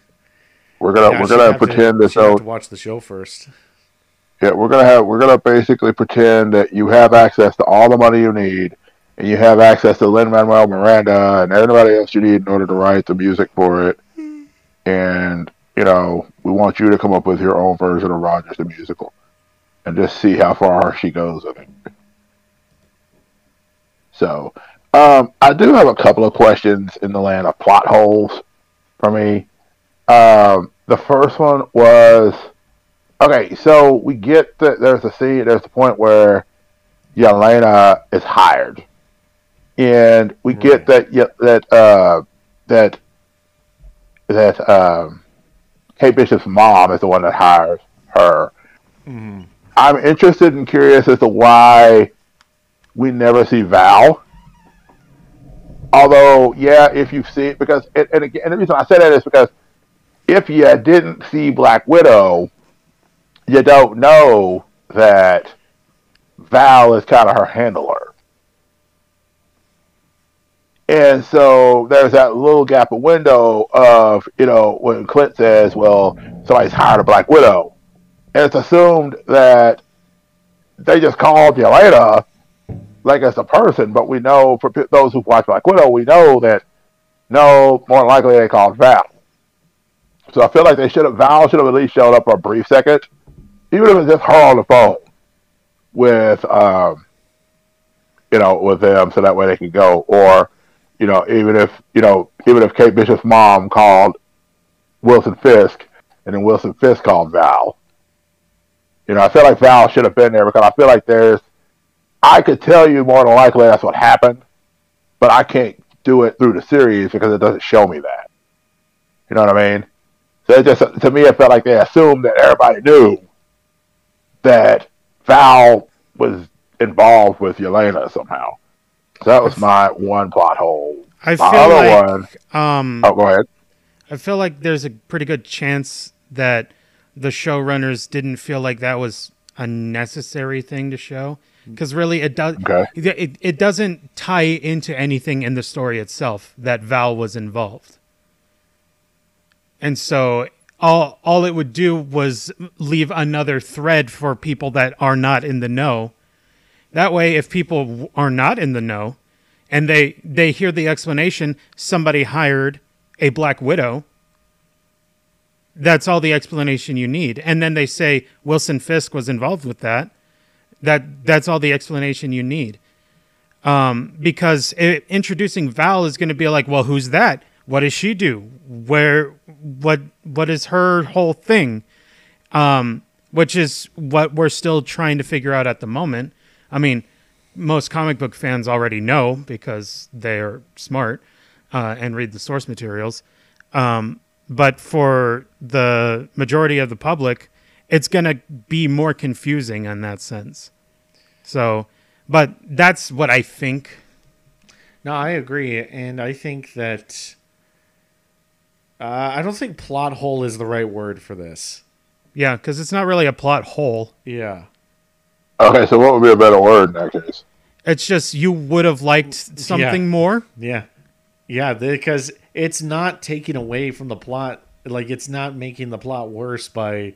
We're gonna Yeah, we're gonna to- pretend as she'd have though to watch the show first. yeah we're gonna have we're gonna basically pretend that you have access to all the money you need and you have access to Lin Manuel Miranda and everybody else you need in order to write the music for it. And you know we want you to come up with your own version of Rogers the musical, and just see how far she goes with it. So, um, I do have a couple of questions in the land of plot holes for me. Um, the first one was okay. So we get that there's a scene, there's a point where Yelena is hired, and we get that that uh, that that um, Kate Bishop's mom is the one that hires her. I'm interested and curious as to why we never see Val. Although, yeah, if you see it, because and, and again, and the reason I say that is because if you didn't see Black Widow, you don't know that Val is kind of her handler. And so there's that little gap of window of, you know, when Clint says, well, somebody's hired a Black Widow. And it's assumed that they just called Yelena like as a person, but we know for those who've watched Black Widow, we know that no, more likely they called Val. So I feel like they should have Val should have at least showed up for a brief second, even if it's just her on the phone with um, you know, with them, so that way they can go. Or, you know, even if you know, even if Kate Bishop's mom called Wilson Fisk, and then Wilson Fisk called Val. You know, I feel like Val should have been there because I feel like there's. I could tell you more than likely that's what happened, but I can't do it through the series because it doesn't show me that. You know what I mean? So it just to me, it felt like they assumed that everybody knew that Val was involved with Yelena somehow. So that was my one plot hole. I my feel other like one. um, Oh, go ahead. I feel like there's a pretty good chance that the showrunners didn't feel like that was a necessary thing to show because really it does Okay. it, it doesn't tie into anything in the story itself that Val was involved. And so all all it would do was leave another thread for people that are not in the know. That way if people are not in the know and they they hear the explanation somebody hired a black widow that's all the explanation you need. And then they say wilson fisk was involved with that that that's all the explanation you need. Um, because i introducing val is going to be like well who's that what does she do where what what is her whole thing um, which is what we're still trying to figure out at the moment i mean most comic book fans already know because they're smart uh, and read the source materials. Um, but for the majority of the public, it's going to be more confusing in that sense. So, but that's what I think. No, I agree, and I think that uh, I don't think plot hole is the right word for this. Yeah, because it's not really a plot hole. Yeah. Okay, so what would be a better word in that case? It's just you would have liked something Yeah. more. Yeah. Yeah, because it's not taking away from the plot. Like it's not making the plot worse by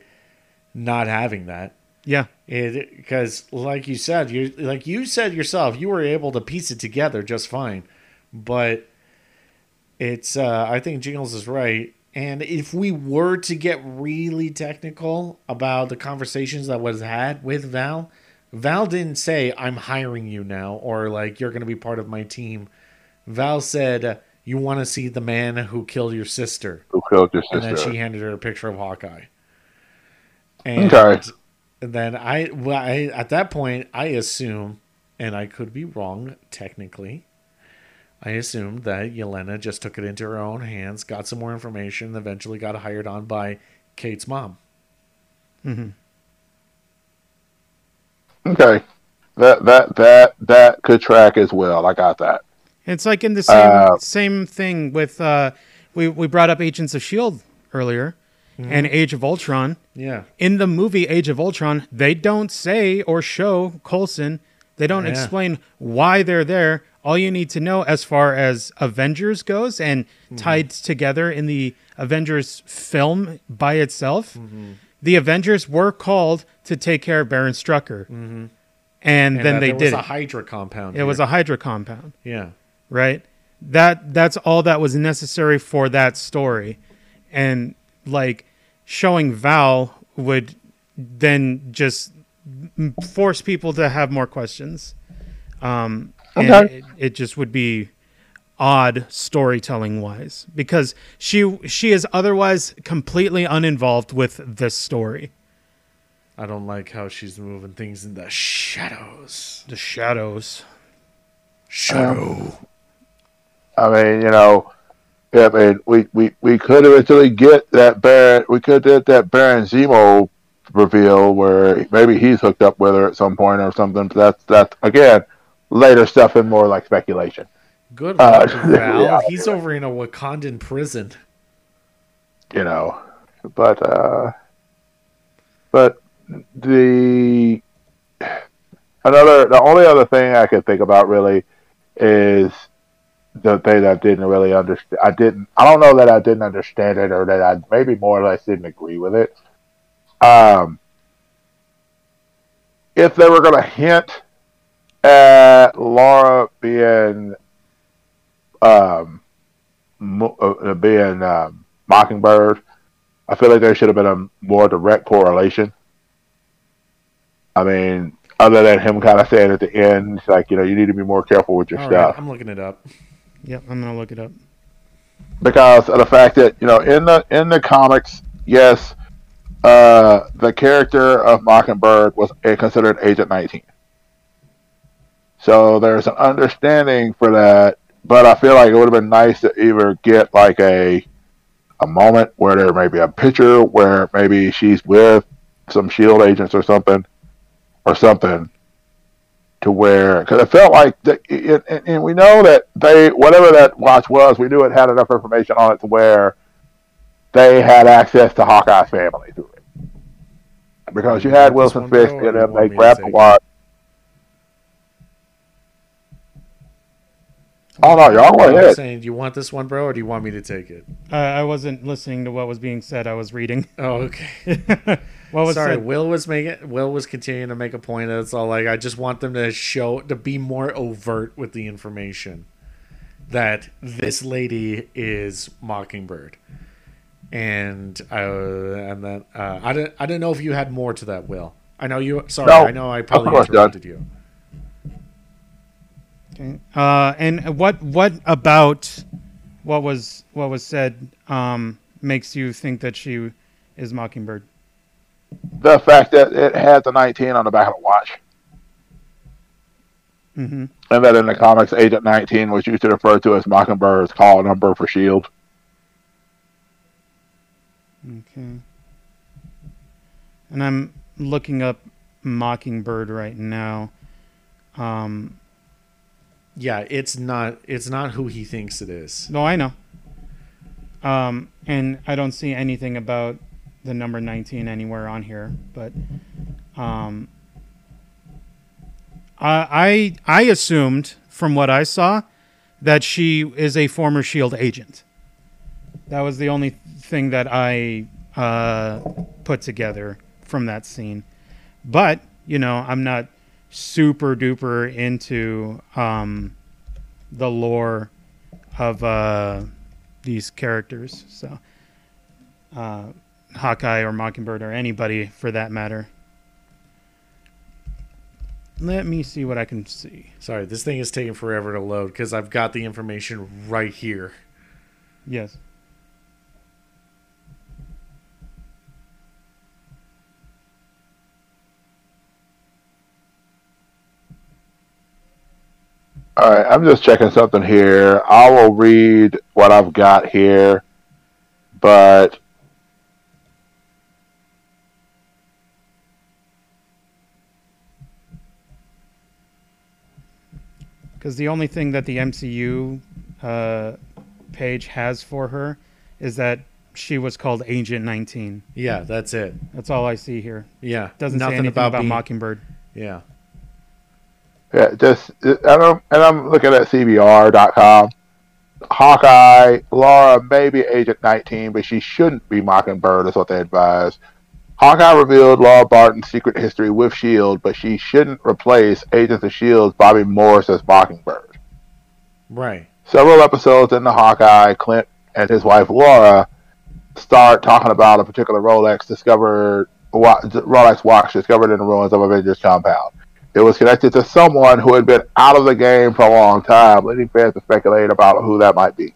not having that. Yeah. Because like you said, you like you said yourself, you were able to piece it together just fine. But it's uh I think Jingles is right. And if we were to get really technical about the conversations that was had with Val, Val didn't say I'm hiring you now or like you're going to be part of my team. Val said you want to see the man who killed your sister. Who killed your sister? And then she handed her a picture of Hawkeye. And Okay. then I, well, I at that point I assume, and I could be wrong technically. I assumed that Yelena just took it into her own hands, got some more information, and eventually got hired on by Kate's mom. Mm-hmm. Okay. That that that that could track as well. I got that. It's like in the same Uh, same thing with uh, we we brought up Agents of Shield earlier, and Age of Ultron. Yeah. In the movie Age of Ultron, they don't say or show Coulson. They don't Yeah. explain why they're there. All you need to know, as far as Avengers goes, and mm-hmm. tied together in the Avengers film by itself, mm-hmm. the Avengers were called to take care of Baron Strucker, mm-hmm. and, then that they did. was a it. Hydra compound. It was a Hydra compound yeah. right that that's all that was necessary for that story and like showing val would then just force people to have more questions um and. It, it just would be odd storytelling wise because she she is otherwise completely uninvolved with this story I don't like how she's moving things in the shadows. the shadows Shadow. I mean, you know, I mean, we, we, we could eventually get that Baron, we could get that Baron Zemo reveal where maybe he's hooked up with her at some point or something. But that's, that's, again, later stuff and more like speculation. Good Uh, Val. yeah. He's over in a Wakandan prison. you know. But uh but the another the only other thing I could think about really is the thing that I didn't really understand. I didn't. I don't know that I didn't understand it or that I maybe more or less didn't agree with it. Um, if they were going to hint at Laura being um mo- uh, being um, Mockingbird, I feel like there should have been a more direct correlation. I mean, other than him kind of saying at the end, it's like you know, you need to be more careful with your All stuff right, I'm looking it up. yep i'm gonna look it up because of the fact that you know in the in the comics, yes, uh, the character of Mockingbird was a- considered Agent 19. So there's an understanding for that, but I feel like it would have been nice to either get like a a moment where there may be a picture where maybe she's with some Shield agents or something, or something, to where because it felt like that, it, and, and we know that they whatever that watch was, we knew it had enough information on it to where they had access to Hawkeye's family through it. Because you had Wilson Fisk and them, they grabbed the watch. Oh no, y'all go I'm ahead. saying, do you want this one, bro, or do you want me to take it? uh, i wasn't listening to what was being said i was reading Oh, okay. what was Sorry, said? Will was making Will was continuing to make a point. that It's all like I just want them to show to be more overt with the information that this lady is Mockingbird, and uh, and then uh, I don't I don't know if you had more to that. Will I know you? Sorry, No, I know I probably course, Doug. interrupted you. Okay. Uh, and what what about what was what was said um, makes you think that she is Mockingbird? The fact that it had the 19 on the back of the watch. Mm-hmm. And that in the comics, Agent 19 was used to refer to as Mockingbird's call number for S.H.I.E.L.D. Okay. And I'm looking up Mockingbird right now. Um, Yeah, it's not it's not who he thinks it is. no, I know. Um, and I don't see anything about the number 19 anywhere on here, but um, I I assumed from what I saw that she is a former Shield agent. That was the only thing that I uh, put together from that scene. But you know, I'm not super duper into um, the lore of uh, these characters, so uh, Hawkeye or Mockingbird or anybody for that matter. let me see what I can see. Sorry, this thing is taking forever to load because I've got the information right here. Yes. All right, I'm just checking something here. I will read what I've got here, but Because the only thing that the MCU uh, page has for her is that she was called Agent 19. Yeah, that's it. That's all I see here. Yeah, Doesn't say anything about about, being- Mockingbird. Yeah. Yeah, just and I'm and I'm looking at CBR.com. Hawkeye, Laura may be Agent 19, but she shouldn't be Mockingbird, is what they advise. Hawkeye revealed Laura Barton's secret history with S.H.I.E.L.D., but she shouldn't replace Agents of S.H.I.E.L.D.'s Bobby Morris as Mockingbird. Right. Several episodes in the Hawkeye, Clint and his wife Laura start talking about a particular Rolex discovered, Rolex watch discovered in the ruins of Avengers compound. It was connected to someone who had been out of the game for a long time, leading fans to speculate about who that might be.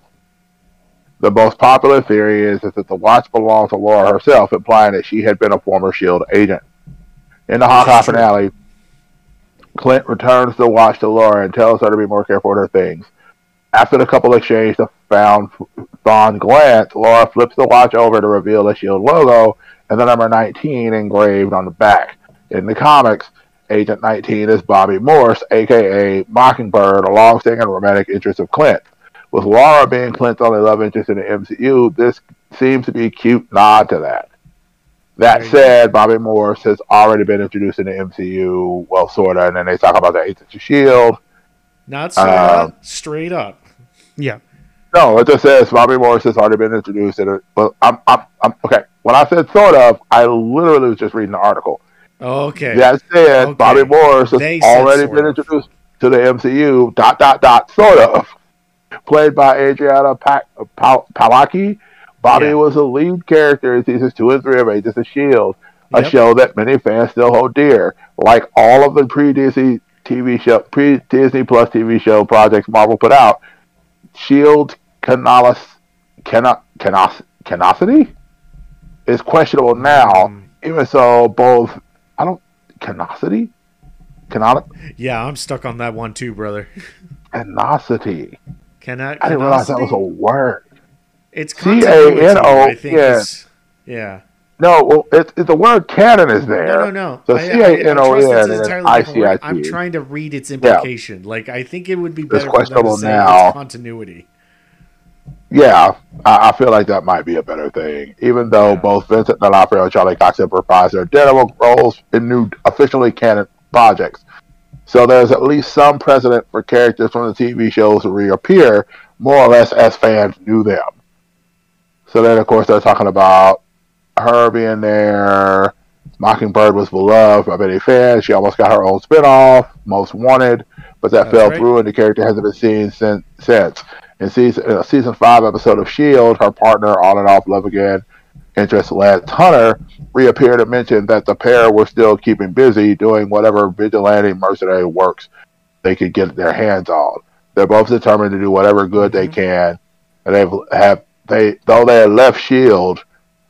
The most popular theory is that the watch belonged to Laura herself, implying that she had been a former S.H.I.E.L.D. agent. In the Hawkeye finale, Clint returns the watch to Laura and tells her to be more careful with her things. After the couple exchange a found fond glance, Laura flips the watch over to reveal the S.H.I.E.L.D. logo and the number 19 engraved on the back. In the comics, Agent 19 is Bobby Morse, aka Mockingbird, a long-standing romantic interest of Clint. With Laura being Clint's only love interest in the MCU, this seems to be a cute nod to that. That said, Bobby Morse has already been introduced in the MCU, well, sort of, and then they talk about the Agents of S.H.I.E.L.D. Not straight Um, up. Straight up. Yeah. No, it just says Bobby Morris has already been introduced. In it, but I'm, I'm, I'm okay. When I said sort of, I literally was just reading the article. Okay. That said, Bobby Morris has They already been of. introduced to the MCU. Dot dot dot. Sort of. Played by Adriana pa- pa- Palicki. Bobby Yeah. was the lead character in seasons two and three of Agents of Shield, a Yep. show that many fans still hold dear. Like all of the pre-Disney TV show, pre-Disney Plus TV show projects Marvel put out, Shield canolis, cano, canos, canosity is questionable now. Mm. Even so, both Canosity, canon, Yeah, I'm stuck on that one too, brother. canosity. Can I? I didn't realize that was a word. It's C A. N O. I think. Yeah. is- Yeah. No, well, it, it, the word canon is there. No, no, no. So I- I- C A N O I trust N it's and an then entirely I different C word. I I'm trying to read its implication. Like I think it would be better to questionable now. it's continuity. Yeah, I, I feel like that might be a better thing. Even though both Vincent D'Onofrio and Charlie Cox have reprised their Daredevil roles in new officially canon projects. So there's at least some precedent for characters from the TV shows to reappear, more or less as fans knew them. So then, of course, they're talking about her being there. Mockingbird was beloved by many fans. She almost got her own spinoff, Most Wanted, but that That's fell right. through, and the character hasn't been seen since. In season, a season five episode of S.H.I.E.L.D., her partner, on and off Love Again, interest Lance Hunter, reappeared and mentioned that the pair were still keeping busy doing whatever vigilante mercenary works they could get their hands on. They're both determined to do whatever good they mm-hmm. can, and they've have they though they have left Shield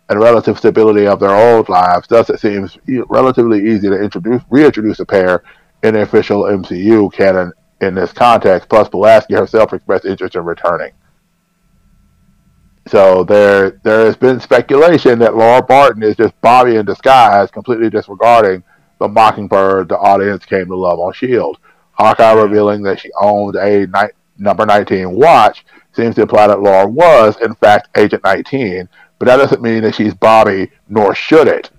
and relative stability of their old lives, thus it seems relatively easy to introduce reintroduce a pair in the official MCU canon in this context. Plus, Palicki herself expressed interest in returning. So there, there has been speculation that Laura Barton is just Bobby in disguise, completely disregarding the Mockingbird the audience came to love on Shield. Hawkeye revealing that she owned a ni- number 19 watch seems to imply that Laura was, in fact, Agent 19, but that doesn't mean that she's Bobby, nor should it.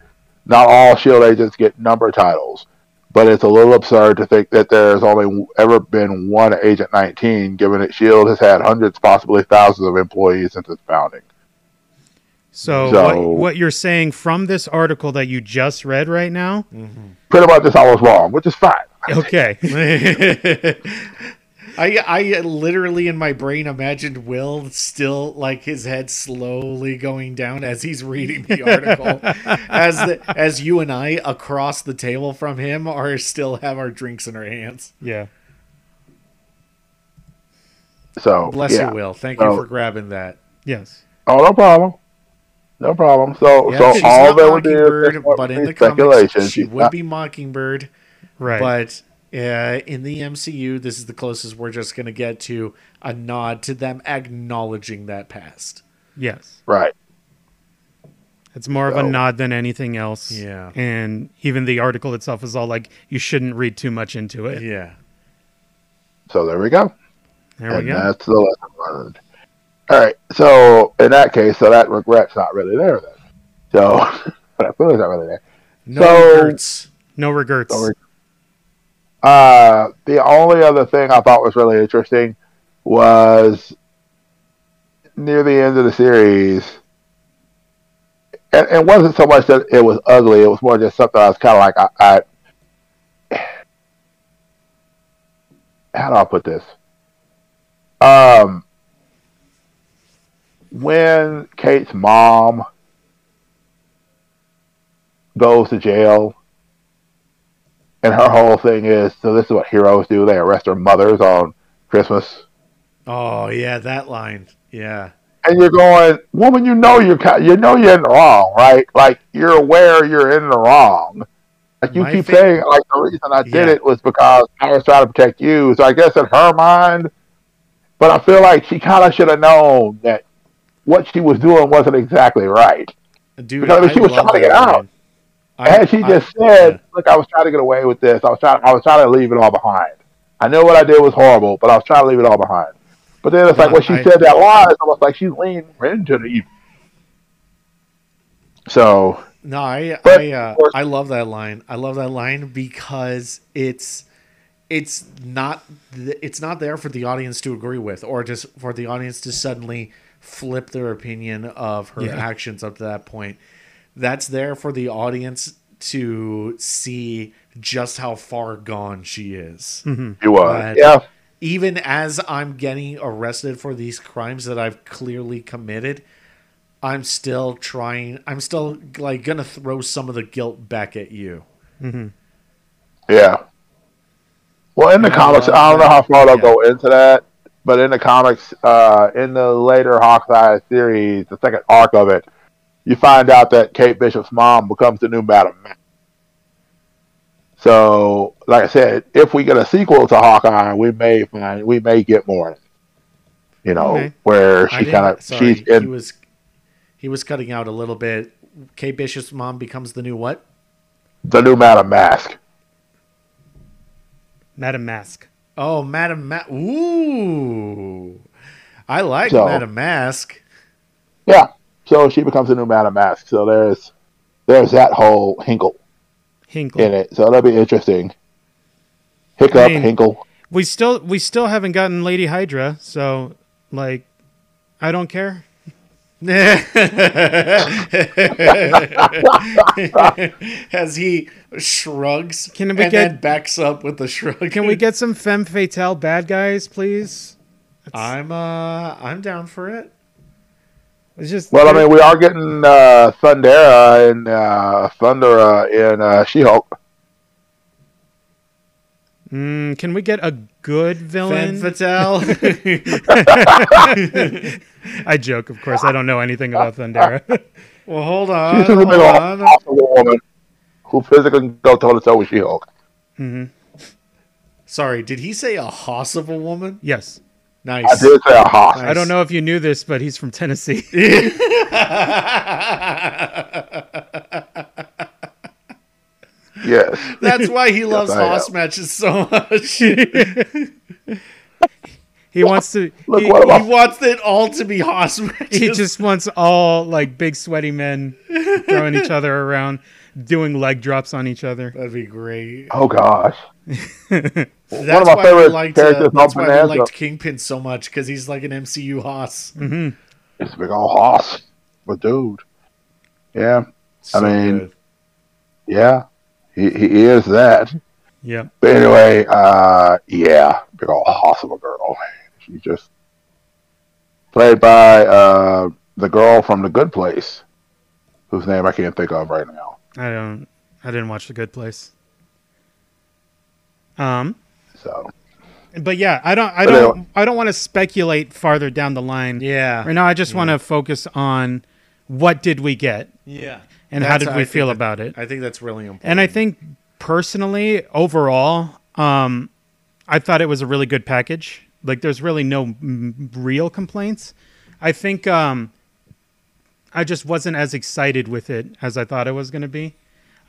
Not all Shield agents get number titles, but it's a little absurd to think that there's only ever been one Agent 19, given that Shield has had hundreds, possibly thousands of employees since its founding. So, So- what, what you're saying from this article that you just read right now? Mm-hmm. Pretty much that's all was wrong, which is fine. Okay. I I literally in my brain imagined Will still like his head slowly going down as he's reading the article, as the, as you and I across the table from him are still have our drinks in our hands. Yeah. So Bless yeah. you, Will. Thank So- you for grabbing that. Yes. Oh, no problem. No problem. So, Yeah, so all that would be but in the speculation. comics, she would not- be Mockingbird. Right. But uh, in the MCU, this is the closest we're just going to get to a nod to them acknowledging that past. Yes. right. It's more of a nod than anything else. Yeah. And even the article itself is all like, you shouldn't read too much into it. Yeah. So there we go. There and we go. that's the lesson learned. All right. So in that case, so that regret's not really there then. So that feeling's not really there. No So- regrets. No regrets. No reg- Uh, the only other thing I thought was really interesting was near the end of the series. And it wasn't so much that it was ugly; it was more just something I was kind of like, I, I. How do I put this? Um, when Kate's mom goes to jail and her whole thing is, so this is what heroes do. They arrest their mothers on Christmas. Oh, yeah, that line. Yeah. And you're going, woman, you know you're you know you're in the wrong, right? Like you're aware you're in the wrong. Like you My keep saying, like the reason I did Yeah. it was because I was trying to protect you. So I guess in her mind, but I feel like she kind of should have known that what she was doing wasn't exactly right. Dude, Because I mean, she was trying to get out. I- and she I- just said, "Look, I was trying to get away with this. I was trying. I was trying to leave it all behind. I know what I did was horrible, but I was trying to leave it all behind." But then it's like when she I- said that line, it's almost like she's leaning into the evil. So No, I But, I uh, I love that line. I love that line because it's it's not it's not there for the audience to agree with or just for the audience to suddenly flip their opinion of her Yeah. actions up to that point. That's there for the audience to see just how far gone she is. you was, But yeah, Even as I'm getting arrested for these crimes that I've clearly committed, I'm still trying. I'm still like gonna throw some of the guilt back at you. yeah. Well, in the Yeah, comics, well, I don't know how far they'll yeah. go into that, but in the comics, uh, in the later Hawkeye series, the second arc of it, you find out that Kate Bishop's mom becomes the new Madam Mask. So, like I said, if we get a sequel to Hawkeye, we may find we may get more. You know, Okay. where she kind of she's he was he was cutting out a little bit. Kate Bishop's mom becomes the new what? the new Madam Mask. Madam Mask. Oh, Madam Ma- Ooh, I like So- Madam Mask. Yeah, so she becomes a new Madam Mask. So there's there's that whole Hinkle Hinkle. in it. So that'll be interesting. Hiccup, I mean- Hinkle. We still we still haven't gotten Lady Hydra, so like I don't care. As he shrugs Can we and get- then backs up with the shrug. Can we get some femme fatale bad guys, please? I'm uh I'm down for it. It's just Well, I mean, we are getting uh, Thundera and uh, Thundera in uh, She-Hulk. Mm, can we get a good Femme villain? Fatale. I joke, of course. I don't know anything about Thundera. well, hold on. just a Hold big old on. awesome woman who physically can go toe to toe with She-Hulk. Mm-hmm. Sorry, did he say a hoss of a woman? yes. Nice. I did say a hoss. I don't know if you knew this, but he's from Tennessee. Yes. That's why he loves I hoss am. matches so much. He wants to. Look, he, what he wants it all to be hoss matches. he just wants all like big sweaty men throwing each other around, doing leg drops on each other. That'd be great. Oh gosh. That's One of my why favorite liked, characters uh, that's why we Bonanza. liked Kingpin so much because he's like an MCU hoss. It's a big old hoss. But dude. Yeah. So mean, good. Yeah. He, he is that. Yeah. But anyway, uh, yeah, big old hoss of a girl. She just played by uh, the girl from The Good Place, whose name I can't think of right now. I don't. I didn't watch The Good Place. Um. So, But yeah, I don't. I don't. anyway. I don't want to speculate farther down the line. Yeah. Right now, I just want to focus on what did we get. Yeah. And how did we think feel that- about it? I think that's really important. And I think personally, overall, um, I thought it was a really good package. Like, there's really no m- real complaints. I think um, I just wasn't as excited with it as I thought it was going to be.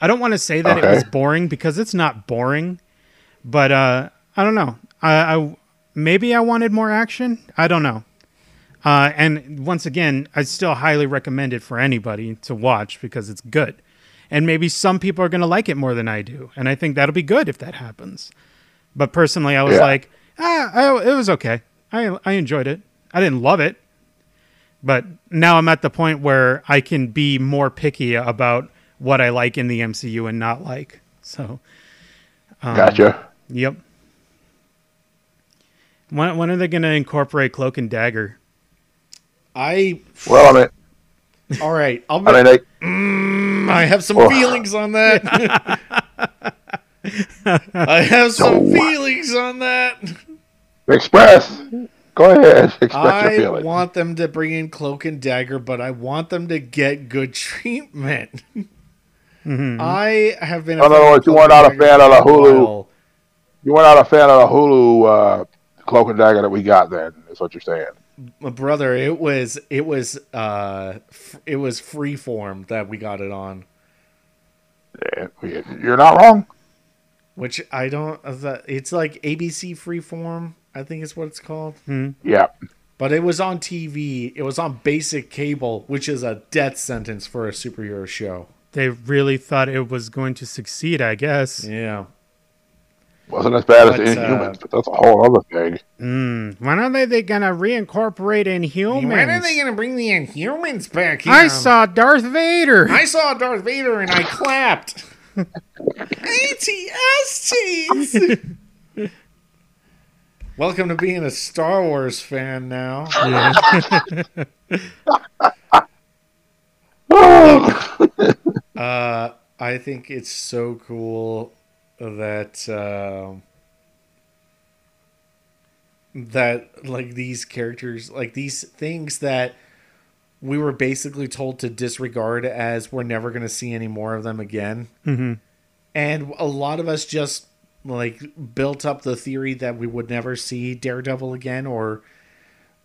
I don't want to say that it was boring because it's not boring, but uh, I don't know. I, I maybe I wanted more action. I don't know. Uh, and once again, I still highly recommend it for anybody to watch because it's good. And maybe some people are going to like it more than I do. And I think that'll be good if that happens. But personally, I was Yeah. like, ah, I, it was okay. I, I enjoyed it. I didn't love it. But now I'm at the point where I can be more picky about what I like in the MCU and not like. So, um, gotcha. Yep. When, when are they going to incorporate Cloak and Dagger? I Well, I mean, all right. I'll I mean, they, Mm, I have some Oh. feelings on that. I have some feelings on that. express. Go ahead, express I feelings. want them to bring in Cloak and Dagger, but I want them to get good treatment. I have been. a In other words, you Cloak weren't and a fan of the Hulu. while. You were not a fan of the Hulu uh, Cloak and Dagger that we got. Then is what you're saying. My brother, it was it was uh f- it was freeform that we got it on, Yeah, you're not wrong. which I don't. uh, It's like ABC freeform, I think is what it's called. Yeah, But it was on TV. It was on basic cable, which is a death sentence for a superhero show. They really thought it was going to succeed, I guess. Yeah. Wasn't as bad But, as uh, Inhumans, but that's a whole other thing. Mm. When are they, they going to reincorporate Inhumans? When are they going to bring the Inhumans back here? I saw Darth Vader. I saw Darth Vader and I clapped. ATSTs. Welcome to being a Star Wars fan now. uh, I think it's so cool that um that like these characters, like these things that we were basically told to disregard as we're never going to see any more of them again. hmm And a lot of us just like built up the theory that we would never see Daredevil again or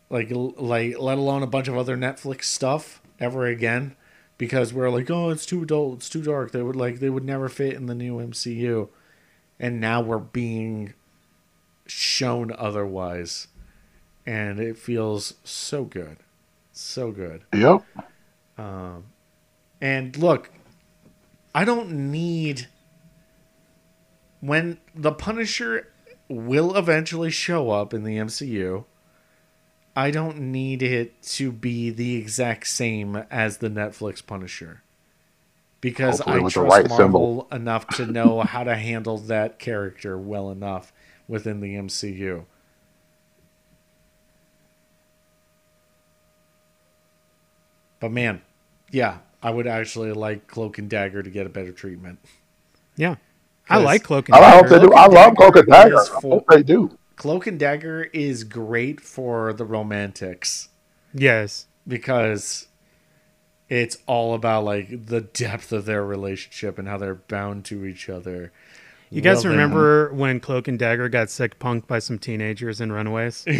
like like let alone a bunch of other Netflix stuff ever again because we're like oh it's too adult it's too dark. They would like they would never fit in the new MCU and now we're being shown otherwise and it feels so good so good Yep. um, and look, I don't need when the Punisher will eventually show up in the MCU. I don't need it to be the exact same as the Netflix Punisher. Because Hopefully I with the trust right Marvel symbol. enough to know how to handle that character well enough within the MCU. But man, yeah, I would actually like Cloak and Dagger to get a better treatment. Yeah. I like Cloak and I hope Dagger. they do. I love Cloak and Dagger. is I hope they do. Cloak and Dagger is great for the romantics Yes. because it's all about like the depth of their relationship and how they're bound to each other. You guys Well, then- remember when Cloak and Dagger got sick punked by some teenagers in Runaways?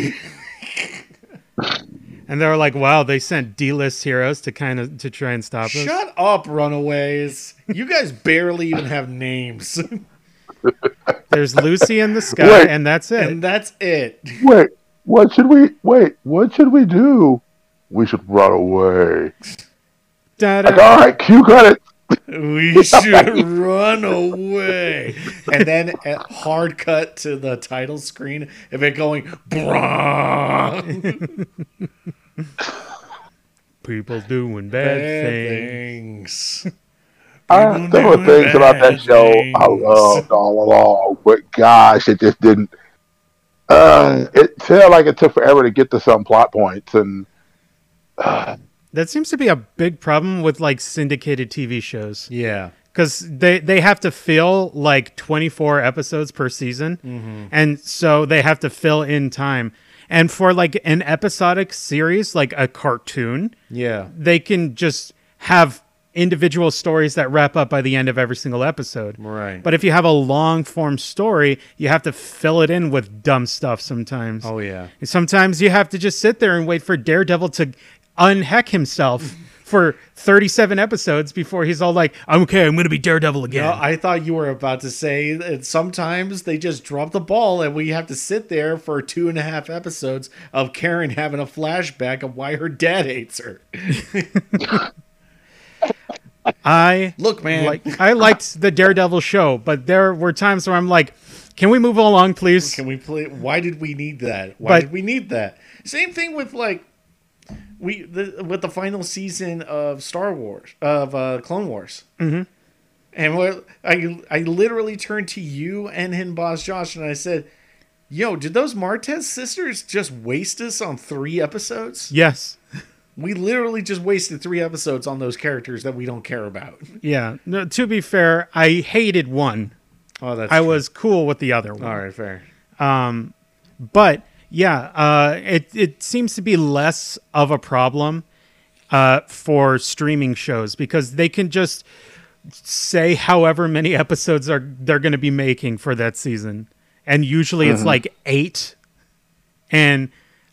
and they were like, "Wow, they sent D-list heroes to kind of to try and stop us." Shut up, Runaways! You guys barely even have names, There's Lucy in the sky, Wait. and that's it. and that's it. Wait, what should we? Wait, what should we do? We should run away. Da-da. Like, all right, cue credit. We should run away. And then a hard cut to the title screen of it going, Brah! People doing bad, Bad things. things. I, there were things about that show I loved all along, but gosh, it just didn't. Uh, it felt like it took forever to get to some plot points, and uh, That seems to be a big problem with like syndicated TV shows. Yeah. Because they, they have to fill like 24 episodes per season. Mhm. And so they have to fill in time. And for like an episodic series, like a cartoon, Yeah. they can just have individual stories that wrap up by the end of every single episode. Right. But if you have a long form story, you have to fill it in with dumb stuff sometimes. Oh yeah. And sometimes you have to just sit there and wait for Daredevil to unheck himself for 37 episodes before he's all like, I'm okay, I'm going to be Daredevil again. No, I thought you were about to say that sometimes they just drop the ball and we have to sit there for two and a half episodes of Karen having a flashback of why her dad hates her. I Look, man. like I liked the Daredevil show, but there were times where I'm like, can we move along, please? Can we play? Why did we need that? Why But- did we need that? Same thing with like we the, with the final season of Star Wars of uh, Clone Wars. Mhm. And what I I literally turned to you and him, boss Josh, and I said, "Yo, did those Martez sisters just waste us on three episodes? Yes. We literally just wasted three episodes on those characters that we don't care about." Yeah. No, to be fair, I hated one. Oh, that's I true. was cool with the other one. All right, fair. Um, but yeah, uh, it it seems to be less of a problem uh, for streaming shows because they can just say however many episodes are they're going to be making for that season, and usually it's Mhm. like eight, and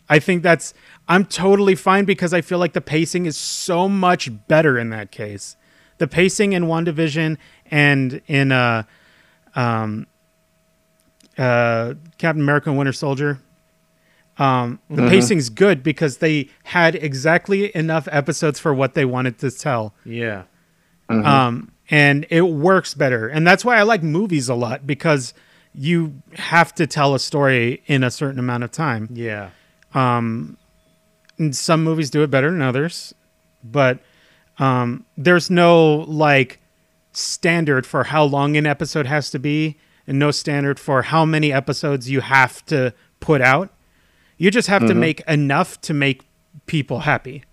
I think that's I'm totally fine because I feel like the pacing is so much better in that case. The pacing in WandaVision and in uh, um, uh, Captain America and Winter Soldier. Um, the Mhm. pacing's good because they had exactly enough episodes for what they wanted to tell. Yeah. Um, and it works better. And that's why I like movies a lot because you have to tell a story in a certain amount of time. Yeah. Um, and some movies do it better than others, but um, there's no like standard for how long an episode has to be, and no standard for how many episodes you have to put out. You just have to Mhm. make enough to make people happy.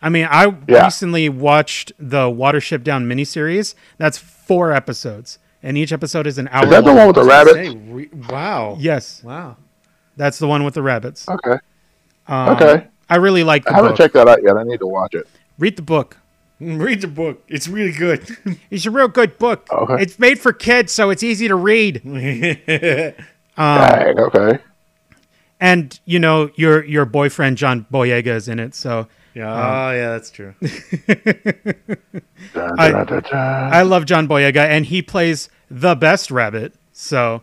I mean, I Yeah. recently watched the Watership Down miniseries. That's four episodes, and each episode is an hour. that the one with the rabbits? Say, re- wow. Yes. Wow. That's the one with the rabbits. Okay. Um, Okay. I really like the I haven't book. checked that out yet. I need to watch it. Read the book. Read the book. It's really good. It's a real good book. Okay. It's made for kids, so it's easy to read. um, Dang, okay. And you know your your boyfriend John Boyega is in it, so Yeah. um, oh, yeah, that's true. I. I love John Boyega, and he plays the best rabbit. So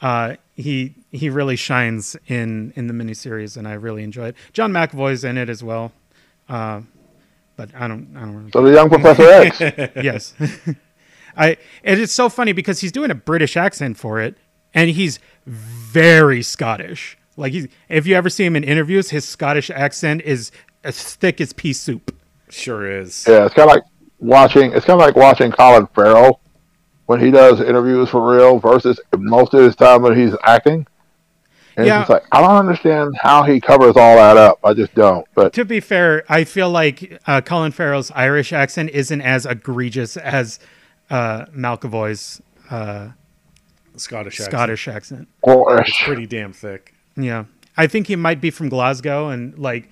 uh, he he really shines in in the miniseries, and I really enjoy it. John McAvoy's in it as well, uh, but I don't I don't. Really So the young Professor X. yes, I. And it's so funny because he's doing a British accent for it, and he's very Scottish. Like he's, if you ever see him in interviews, his Scottish accent is as thick as pea soup. Sure is. Yeah, it's kind of like watching. It's kind of like watching Colin Farrell when he does interviews for real versus most of his time when he's acting. And Yeah. it's just like I don't understand how he covers all that up. I just don't. But To be fair, I feel like uh, Colin Farrell's Irish accent isn't as egregious as uh, McAvoy's uh, Scottish accent. Scottish accent. It's pretty damn thick. Yeah, I think he might be from Glasgow, and like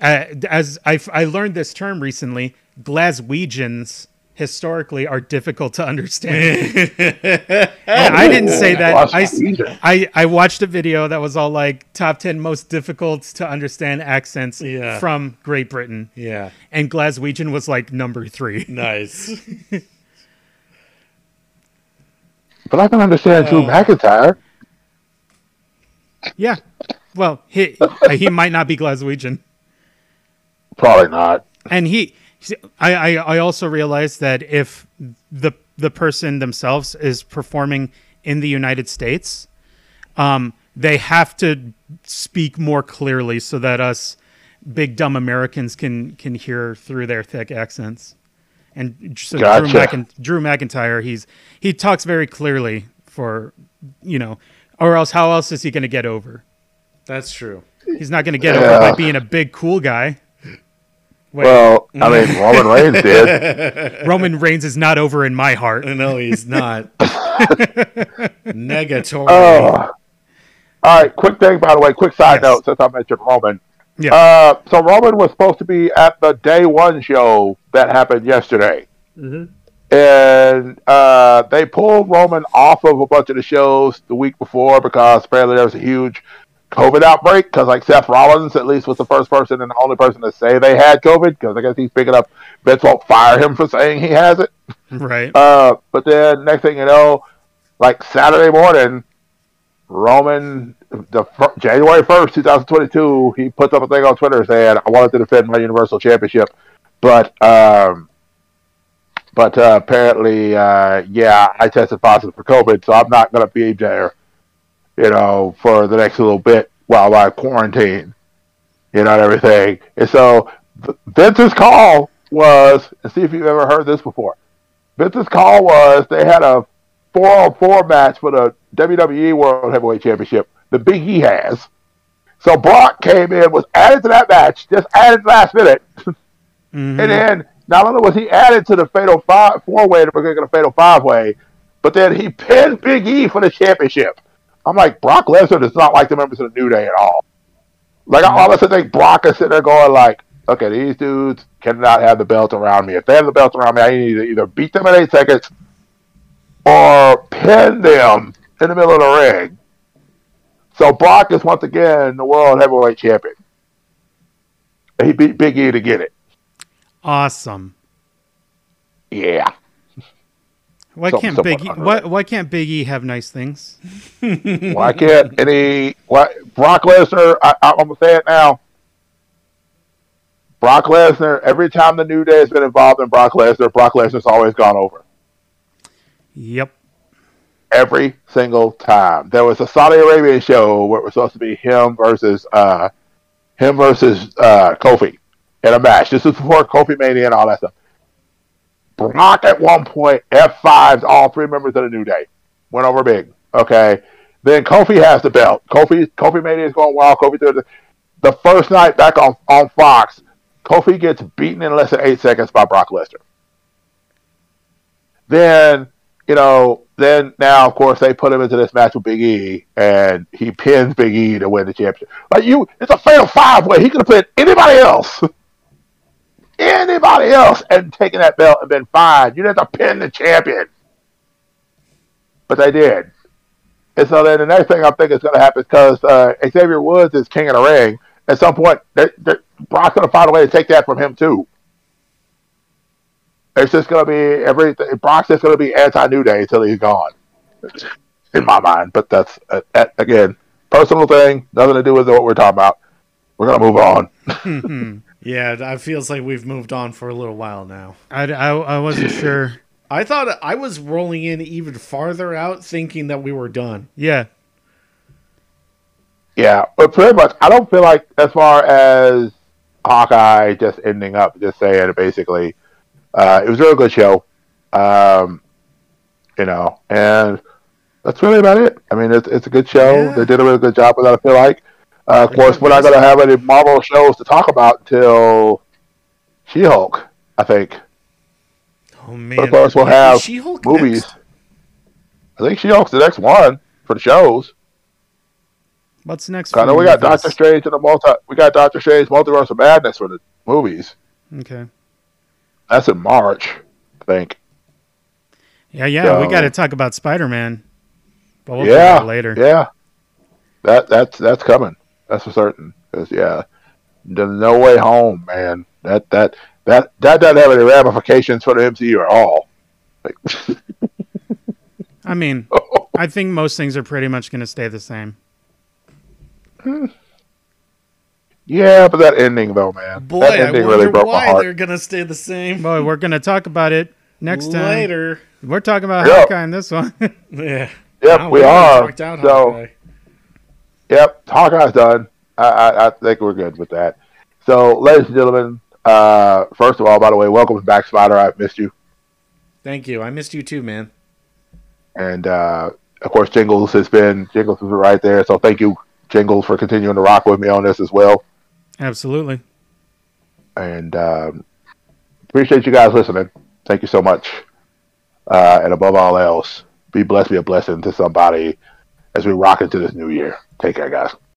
uh, as I I learned this term recently, Glaswegians historically are difficult to understand. I didn't say that. Glaswegian. I I watched a video that was all like top ten most difficult to understand accents Yeah. from Great Britain. Yeah. and Glaswegian was like number three. Nice. but I can understand Drew Uh, McIntyre. Yeah, well, he he might not be Glaswegian. Probably not. and he I, I i also realized that if the the person themselves is performing in the united states um they have to speak more clearly so that us big dumb americans can can hear through their thick accents And so Gotcha. Drew, McIn- Drew McIntyre, he's he talks very clearly for you know, or else how else is he going to get over? That's true. He's not going to get Yeah. over by being a big cool guy. Wait, Well, I mean, Roman Reigns did. Roman Reigns is not over in my heart. No, he's not. Negatory. Oh. All right, quick thing, by the way, quick side Yes. note since I mentioned Roman. Yeah. Uh, so Roman was supposed to be at the day one show that happened yesterday. And uh, they pulled Roman off of a bunch of the shows the week before because apparently there was a huge COVID outbreak. Because, like, Seth Rollins, at least, was the first person and the only person to say they had COVID. Because I guess he's picking up, Vince won't fire him for saying he has it. right. Uh, but then next thing you know, like Saturday morning, Roman, the fir- January first, two thousand twenty-two, he puts up a thing on Twitter saying, "I wanted to defend my Universal Championship, but um, but uh, apparently, uh, yeah, I tested positive for COVID, so I'm not going to be there, you know, for the next little bit while I quarantine, you know, and everything." And so Vince's call was, and see if you've ever heard this before. Vince's call was they had a four on four match for the WWE World Heavyweight Championship. The Big E has. So Brock came in, was added to that match, just added last minute. Mhm. And then not only was he added to the Fatal Five four way, to the particular Fatal Five way, but then he pinned Big E for the championship. I'm like, Brock Lesnar does not like the members of the New Day at all. Like I mm-hmm. honestly think Brock is sitting there going like, okay, these dudes cannot have the belt around me. If they have the belt around me, I need to either beat them in eight seconds or pin them in the middle of the ring. So Brock is once again the world heavyweight champion. He beat Big E to get it. Awesome. Yeah. Why can't Big E, why, why can't Big E have nice things? Why can't any why Brock Lesnar? I, I'm gonna say it now. Brock Lesnar. Every time the New Day has been involved in Brock Lesnar, Brock Lesnar's always gone over. Yep. Every single time. There was a Saudi Arabian show where it was supposed to be him versus uh, him versus uh, Kofi in a match. This is before Kofi Mania and all that stuff. Brock at one point F5s all three members of the New Day. Went over big. Okay. Then Kofi has the belt. Kofi Kofi Mania is going wild. Kofi threw the, the first night back on, on Fox, Kofi gets beaten in less than eight seconds by Brock Lesnar. Then, you know, then now of course they put him into this match with Big E and he pins Big E to win the championship. Like you it's a fatal five way. He could have put anybody else. anybody else and taken that belt and been fine. You didn't have to pin the champion. But they did. And so then the next thing I think is going to happen because uh, Xavier Woods is king of the ring. At some point, they, they, Brock's going to find a way to take that from him too. It's just going to be everything. Brock's just going to be anti New Day until he's gone, in my mind. But that's uh, that, again personal thing, nothing to do with what we're talking about. We're going to move on. Yeah, it feels like we've moved on for a little while now. I, I, I wasn't sure. I thought I was rolling in even farther out, thinking that we were done. Yeah. Yeah, but pretty much, I don't feel like as far as Hawkeye just ending up, just saying basically, uh, it was a real good show, um, you know, and that's really about it. I mean, it's it's a good show. Yeah. They did a really good job with that. I feel like, uh, of course, we're not going to have any Marvel shows to talk about until She-Hulk, I think. Oh But of course, we'll have She-Hulk movies. next? I think She-Hulk's the next one for the shows. What's next? I know we got movies? Doctor Strange and the multi. We got Doctor Strange Multiverse of Madness for the movies. Okay. That's in March, I think. Yeah, yeah. we got to talk about Spider Man. But we'll yeah, later. Yeah, that that's that's coming. That's for certain. Because yeah, the No Way Home, man. That that that that doesn't have any ramifications for the MCU at all. Like, I mean, I think most things are pretty much going to stay the same. yeah, but that ending though, man. Boy, that I ending wonder really broke my why heart. they're gonna stay the same. Boy, we're going to talk about it next time. Later. We're talking about Yeah. Hawkeye in this one. Yeah. Yep, Wow, we already are. So, Hawkeye. Yep, Hawkeye's done. I, I I think we're good with that. So, ladies and gentlemen, Uh, first of all, by the way, welcome back, Spider. I've missed you. Thank you. I missed you too, man. And uh, of course, Jingles has been Jingles is right there. So thank you, Jingles, for continuing to rock with me on this as well. Absolutely. And um, appreciate you guys listening. Thank you so much. Uh, and above all else, be blessed, be a blessing to somebody as we rock into this new year. Take care, guys.